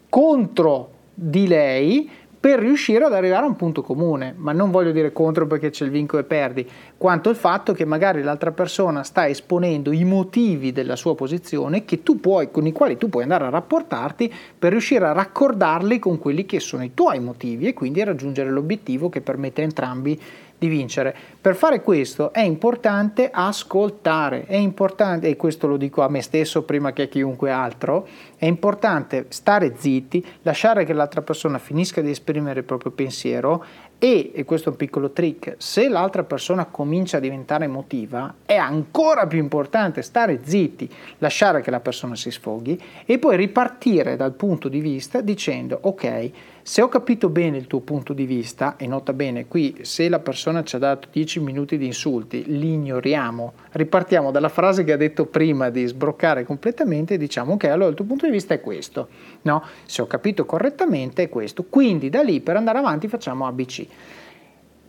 contro di lei per riuscire ad arrivare a un punto comune, ma non voglio dire contro perché c'è il vinco e perdi, quanto il fatto che magari l'altra persona sta esponendo i motivi della sua posizione puoi, con i quali tu puoi andare a rapportarti per riuscire a raccordarli con quelli che sono i tuoi motivi e quindi raggiungere l'obiettivo che permette a entrambi di vincere. Per fare questo è importante ascoltare, è importante, e questo lo dico a me stesso prima che a chiunque altro, è importante stare zitti, lasciare che l'altra persona finisca di esprimere il proprio pensiero E, e questo è un piccolo trick, se l'altra persona comincia a diventare emotiva, è ancora più importante stare zitti, lasciare che la persona si sfoghi e poi ripartire dal punto di vista dicendo ok, se ho capito bene il tuo punto di vista, e nota bene qui se la persona ci ha dato 10 minuti di insulti, li ignoriamo, ripartiamo dalla frase che ha detto prima di sbroccare completamente e diciamo ok, allora il tuo punto di vista è questo, no? Se ho capito correttamente è questo, quindi da lì per andare avanti facciamo ABC.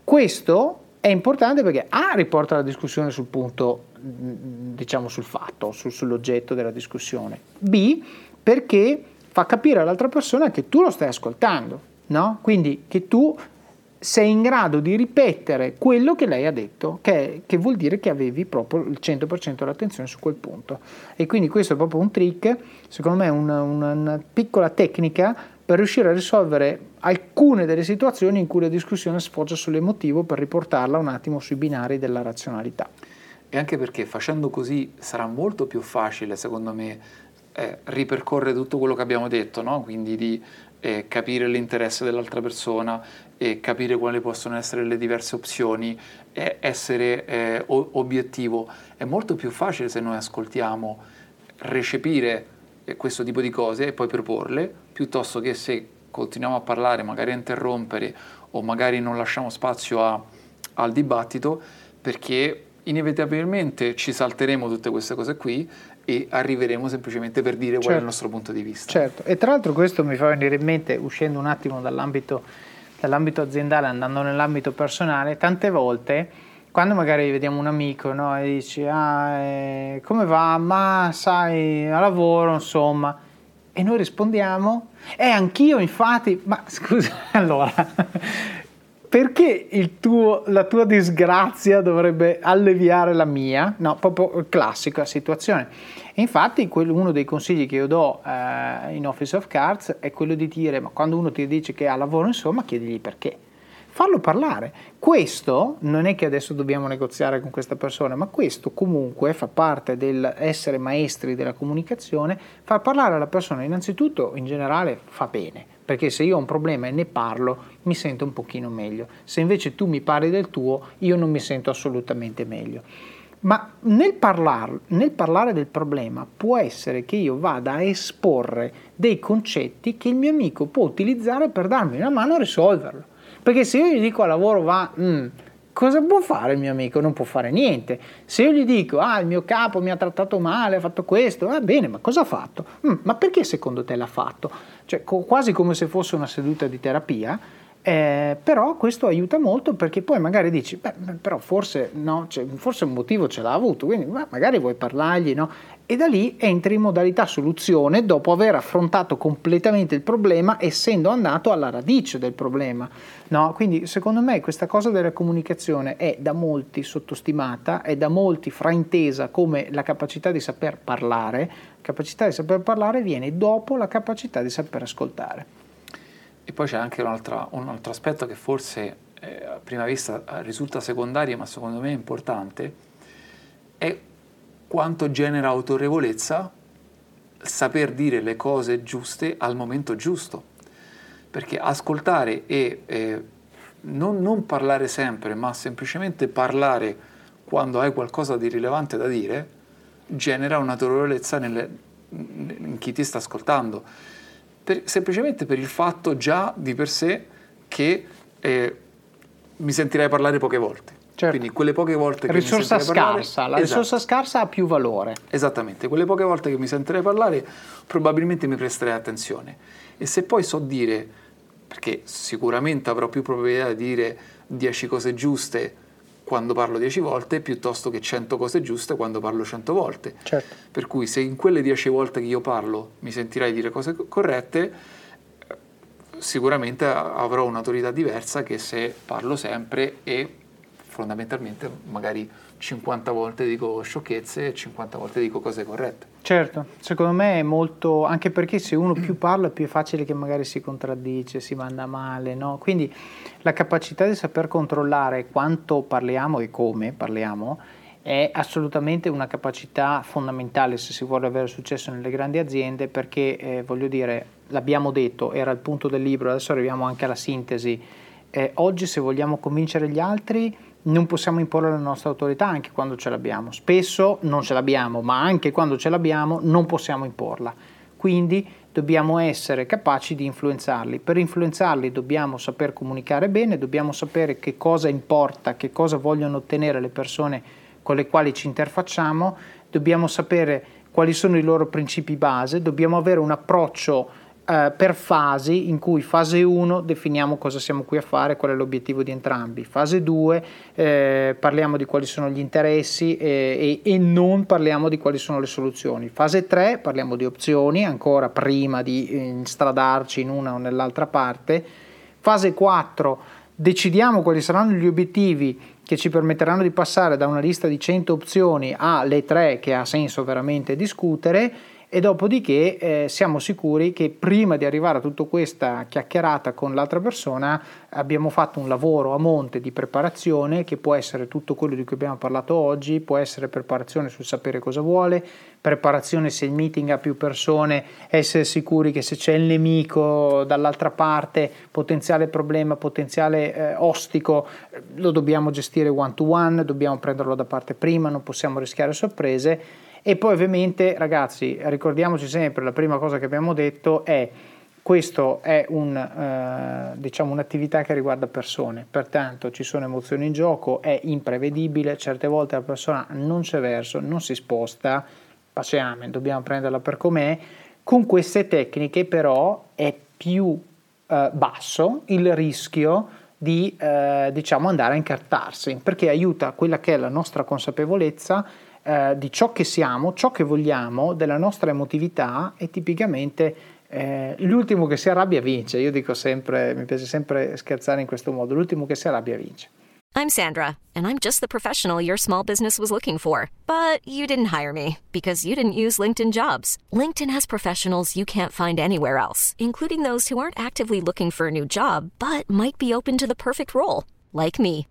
Questo è importante perché A riporta la discussione sul punto, diciamo sul fatto, sul, sull'oggetto della discussione, B perché fa capire all'altra persona che tu lo stai ascoltando, no? Quindi che tu sei in grado di ripetere quello che lei ha detto, che, che, vuol dire che avevi proprio il 100% dell'attenzione su quel punto. E quindi questo è proprio un trick, secondo me una, una, una piccola tecnica per riuscire a risolvere alcune delle situazioni in cui la discussione sfoggia sull'emotivo per riportarla un attimo sui binari della razionalità. E anche perché facendo così sarà molto più facile, secondo me, eh, ripercorre tutto quello che abbiamo detto, no? quindi di eh, capire l'interesse dell'altra persona e capire quali possono essere le diverse opzioni, essere eh, obiettivo. È molto più facile se noi ascoltiamo, recepire eh, questo tipo di cose e poi proporle, piuttosto che se continuiamo a parlare, magari a interrompere o magari non lasciamo spazio a, al dibattito, perché inevitabilmente ci salteremo tutte queste cose qui e arriveremo semplicemente per dire certo. qual è il certo. nostro punto di vista. Certo, e tra l'altro questo mi fa venire in mente, uscendo un attimo dall'ambito, dall'ambito aziendale, andando nell'ambito personale, tante volte quando magari vediamo un amico no, e dici ah, eh, come va? Ma sai, a lavoro insomma. E noi rispondiamo, eh anch'io infatti, ma scusa, allora perché tuo, la tua disgrazia dovrebbe alleviare la mia? No, proprio classica situazione. Infatti uno dei consigli che io do eh, in Office of Cards è quello di dire, ma quando uno ti dice che ha lavoro, insomma, chiedigli perché. Fallo parlare. Questo non è che adesso dobbiamo negoziare con questa persona, ma questo comunque fa parte dell'essere maestri della comunicazione, far parlare alla persona innanzitutto in generale fa bene perché se io ho un problema e ne parlo mi sento un pochino meglio. Se invece tu mi parli del tuo, io non mi sento assolutamente meglio. Ma nel, parlar, nel parlare del problema può essere che io vada a esporre dei concetti che il mio amico può utilizzare per darmi una mano a risolverlo. Perché se io gli dico a lavoro va, mm, cosa può fare il mio amico? Non può fare niente. Se io gli dico, ah, il mio capo mi ha trattato male, ha fatto questo, va bene, ma cosa ha fatto? Mm, ma perché secondo te l'ha fatto? Cioè, co- quasi come se fosse una seduta di terapia, eh, però questo aiuta molto perché poi magari dici, beh, però forse, no, cioè, forse un motivo ce l'ha avuto, quindi beh, magari vuoi parlargli, no? E da lì entri in modalità soluzione dopo aver affrontato completamente il problema, essendo andato alla radice del problema. No? Quindi secondo me questa cosa della comunicazione è da molti sottostimata, è da molti fraintesa come la capacità di saper parlare. La capacità di saper parlare viene dopo la capacità di saper ascoltare. E poi c'è anche un altro, un altro aspetto che forse eh, a prima vista risulta secondario, ma secondo me è importante, è quanto genera autorevolezza saper dire le cose giuste al momento giusto. Perché ascoltare e eh, non, non parlare sempre, ma semplicemente parlare quando hai qualcosa di rilevante da dire, genera un'autorevolezza nelle, in chi ti sta ascoltando per, semplicemente per il fatto già di per sé che eh, mi sentirei parlare poche volte. Certo. Quindi quelle poche volte che risorsa mi sentirei scarsa, parlare... La esatto. risorsa scarsa ha più valore. Esattamente, quelle poche volte che mi sentirei parlare probabilmente mi presterei attenzione. E se poi so dire, perché sicuramente avrò più probabilità di dire 10 cose giuste quando parlo 10 volte piuttosto che 100 cose giuste quando parlo 100 volte. Certo. Per cui se in quelle 10 volte che io parlo mi sentirai dire cose corrette, sicuramente avrò un'autorità diversa che se parlo sempre e fondamentalmente magari 50 volte dico sciocchezze e 50 volte dico cose corrette. Certo, secondo me è molto, anche perché se uno più parla più è facile che magari si contraddice, si manda male, no? Quindi la capacità di saper controllare quanto parliamo e come parliamo è assolutamente una capacità fondamentale se si vuole avere successo nelle grandi aziende perché, eh, voglio dire, l'abbiamo detto, era il punto del libro, adesso arriviamo anche alla sintesi eh, oggi se vogliamo convincere gli altri non possiamo imporre la nostra autorità anche quando ce l'abbiamo. Spesso non ce l'abbiamo, ma anche quando ce l'abbiamo non possiamo imporla. Quindi dobbiamo essere capaci di influenzarli. Per influenzarli dobbiamo saper comunicare bene, dobbiamo sapere che cosa importa, che cosa vogliono ottenere le persone con le quali ci interfacciamo, dobbiamo sapere quali sono i loro principi base, dobbiamo avere un approccio eh, per fasi in cui fase 1 definiamo cosa siamo qui a fare, qual è l'obiettivo di entrambi, fase 2 eh, parliamo di quali sono gli interessi eh, e, e, non parliamo di quali sono le soluzioni, fase 3 parliamo di opzioni ancora prima di instradarci in una o nell'altra parte, fase 4 decidiamo quali saranno gli obiettivi che ci permetteranno di passare da una lista di 100 opzioni alle 3 che ha senso veramente discutere e dopodiché eh, siamo sicuri che prima di arrivare a tutta questa chiacchierata con l'altra persona abbiamo fatto un lavoro a monte di preparazione che può essere tutto quello di cui abbiamo parlato oggi, può essere preparazione sul sapere cosa vuole, preparazione se il meeting ha più persone, essere sicuri che se c'è il nemico dall'altra parte, potenziale problema, potenziale eh, ostico, lo dobbiamo gestire one to one, dobbiamo prenderlo da parte prima, non possiamo rischiare sorprese e poi ovviamente ragazzi ricordiamoci sempre la prima cosa che abbiamo detto è questo è un, eh, diciamo, un'attività che riguarda persone, pertanto ci sono emozioni in gioco, è imprevedibile, certe volte la persona non c'è verso, non si sposta, passiamo, dobbiamo prenderla per com'è. Con queste tecniche però è più eh, basso il rischio di eh, diciamo andare a incartarsi perché aiuta quella che è la nostra consapevolezza eh, di ciò che siamo, ciò che vogliamo, della nostra emotività e tipicamente eh, l'ultimo che si arrabbia vince. Io dico sempre, mi piace sempre scherzare in questo modo, l'ultimo che si arrabbia vince. I'm Sandra, and I'm just the professional your small business was looking for. But you didn't hire me because you didn't use LinkedIn jobs. LinkedIn has professionals you can't find anywhere else, including those who aren't actively looking for a new job, but might be open to the perfect role, like me.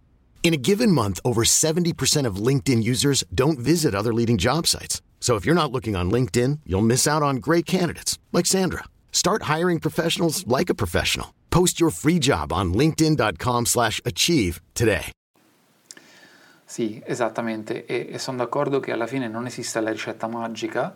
In a given month, over 70% of LinkedIn users don't visit other leading job sites. So if you're not looking on LinkedIn, you'll miss out on great candidates like Sandra. Start hiring professionals like a professional. Post your free job on linkedin.com/achieve today. Sì, esattamente, e, e sono d'accordo che alla fine non esiste la ricetta magica,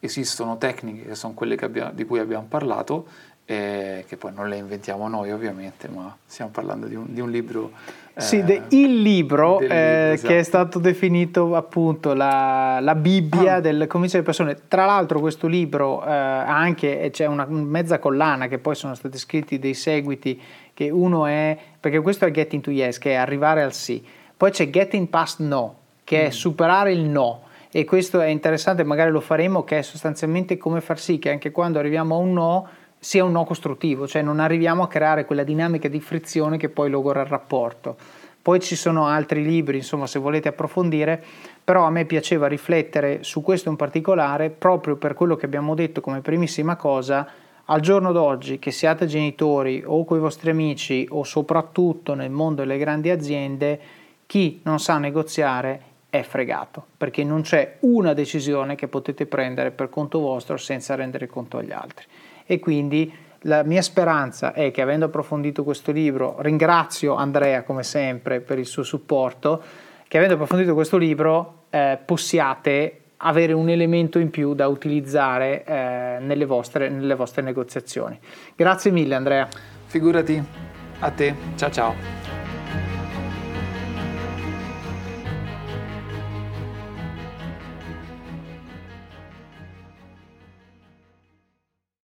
esistono tecniche che sono quelle che di cui abbiamo parlato, eh, che poi non le inventiamo noi ovviamente, ma stiamo parlando di un, di un libro sì, de, il libro, eh, libro esatto. che è stato definito appunto la, la Bibbia ah. del convincere le persone. Tra l'altro questo libro eh, anche, c'è una mezza collana che poi sono stati scritti dei seguiti, che uno è, perché questo è Getting to Yes, che è arrivare al sì. Poi c'è Getting Past No, che mm. è superare il no. E questo è interessante, magari lo faremo, che è sostanzialmente come far sì che anche quando arriviamo a un no sia un no costruttivo, cioè non arriviamo a creare quella dinamica di frizione che poi logora il rapporto. Poi ci sono altri libri, insomma, se volete approfondire, però a me piaceva riflettere su questo in particolare proprio per quello che abbiamo detto come primissima cosa, al giorno d'oggi, che siate genitori o con i vostri amici o soprattutto nel mondo delle grandi aziende, chi non sa negoziare è fregato, perché non c'è una decisione che potete prendere per conto vostro senza rendere conto agli altri e quindi la mia speranza è che avendo approfondito questo libro, ringrazio Andrea come sempre per il suo supporto, che avendo approfondito questo libro eh, possiate avere un elemento in più da utilizzare eh, nelle, vostre, nelle vostre negoziazioni. Grazie mille Andrea. Figurati, a te, ciao ciao.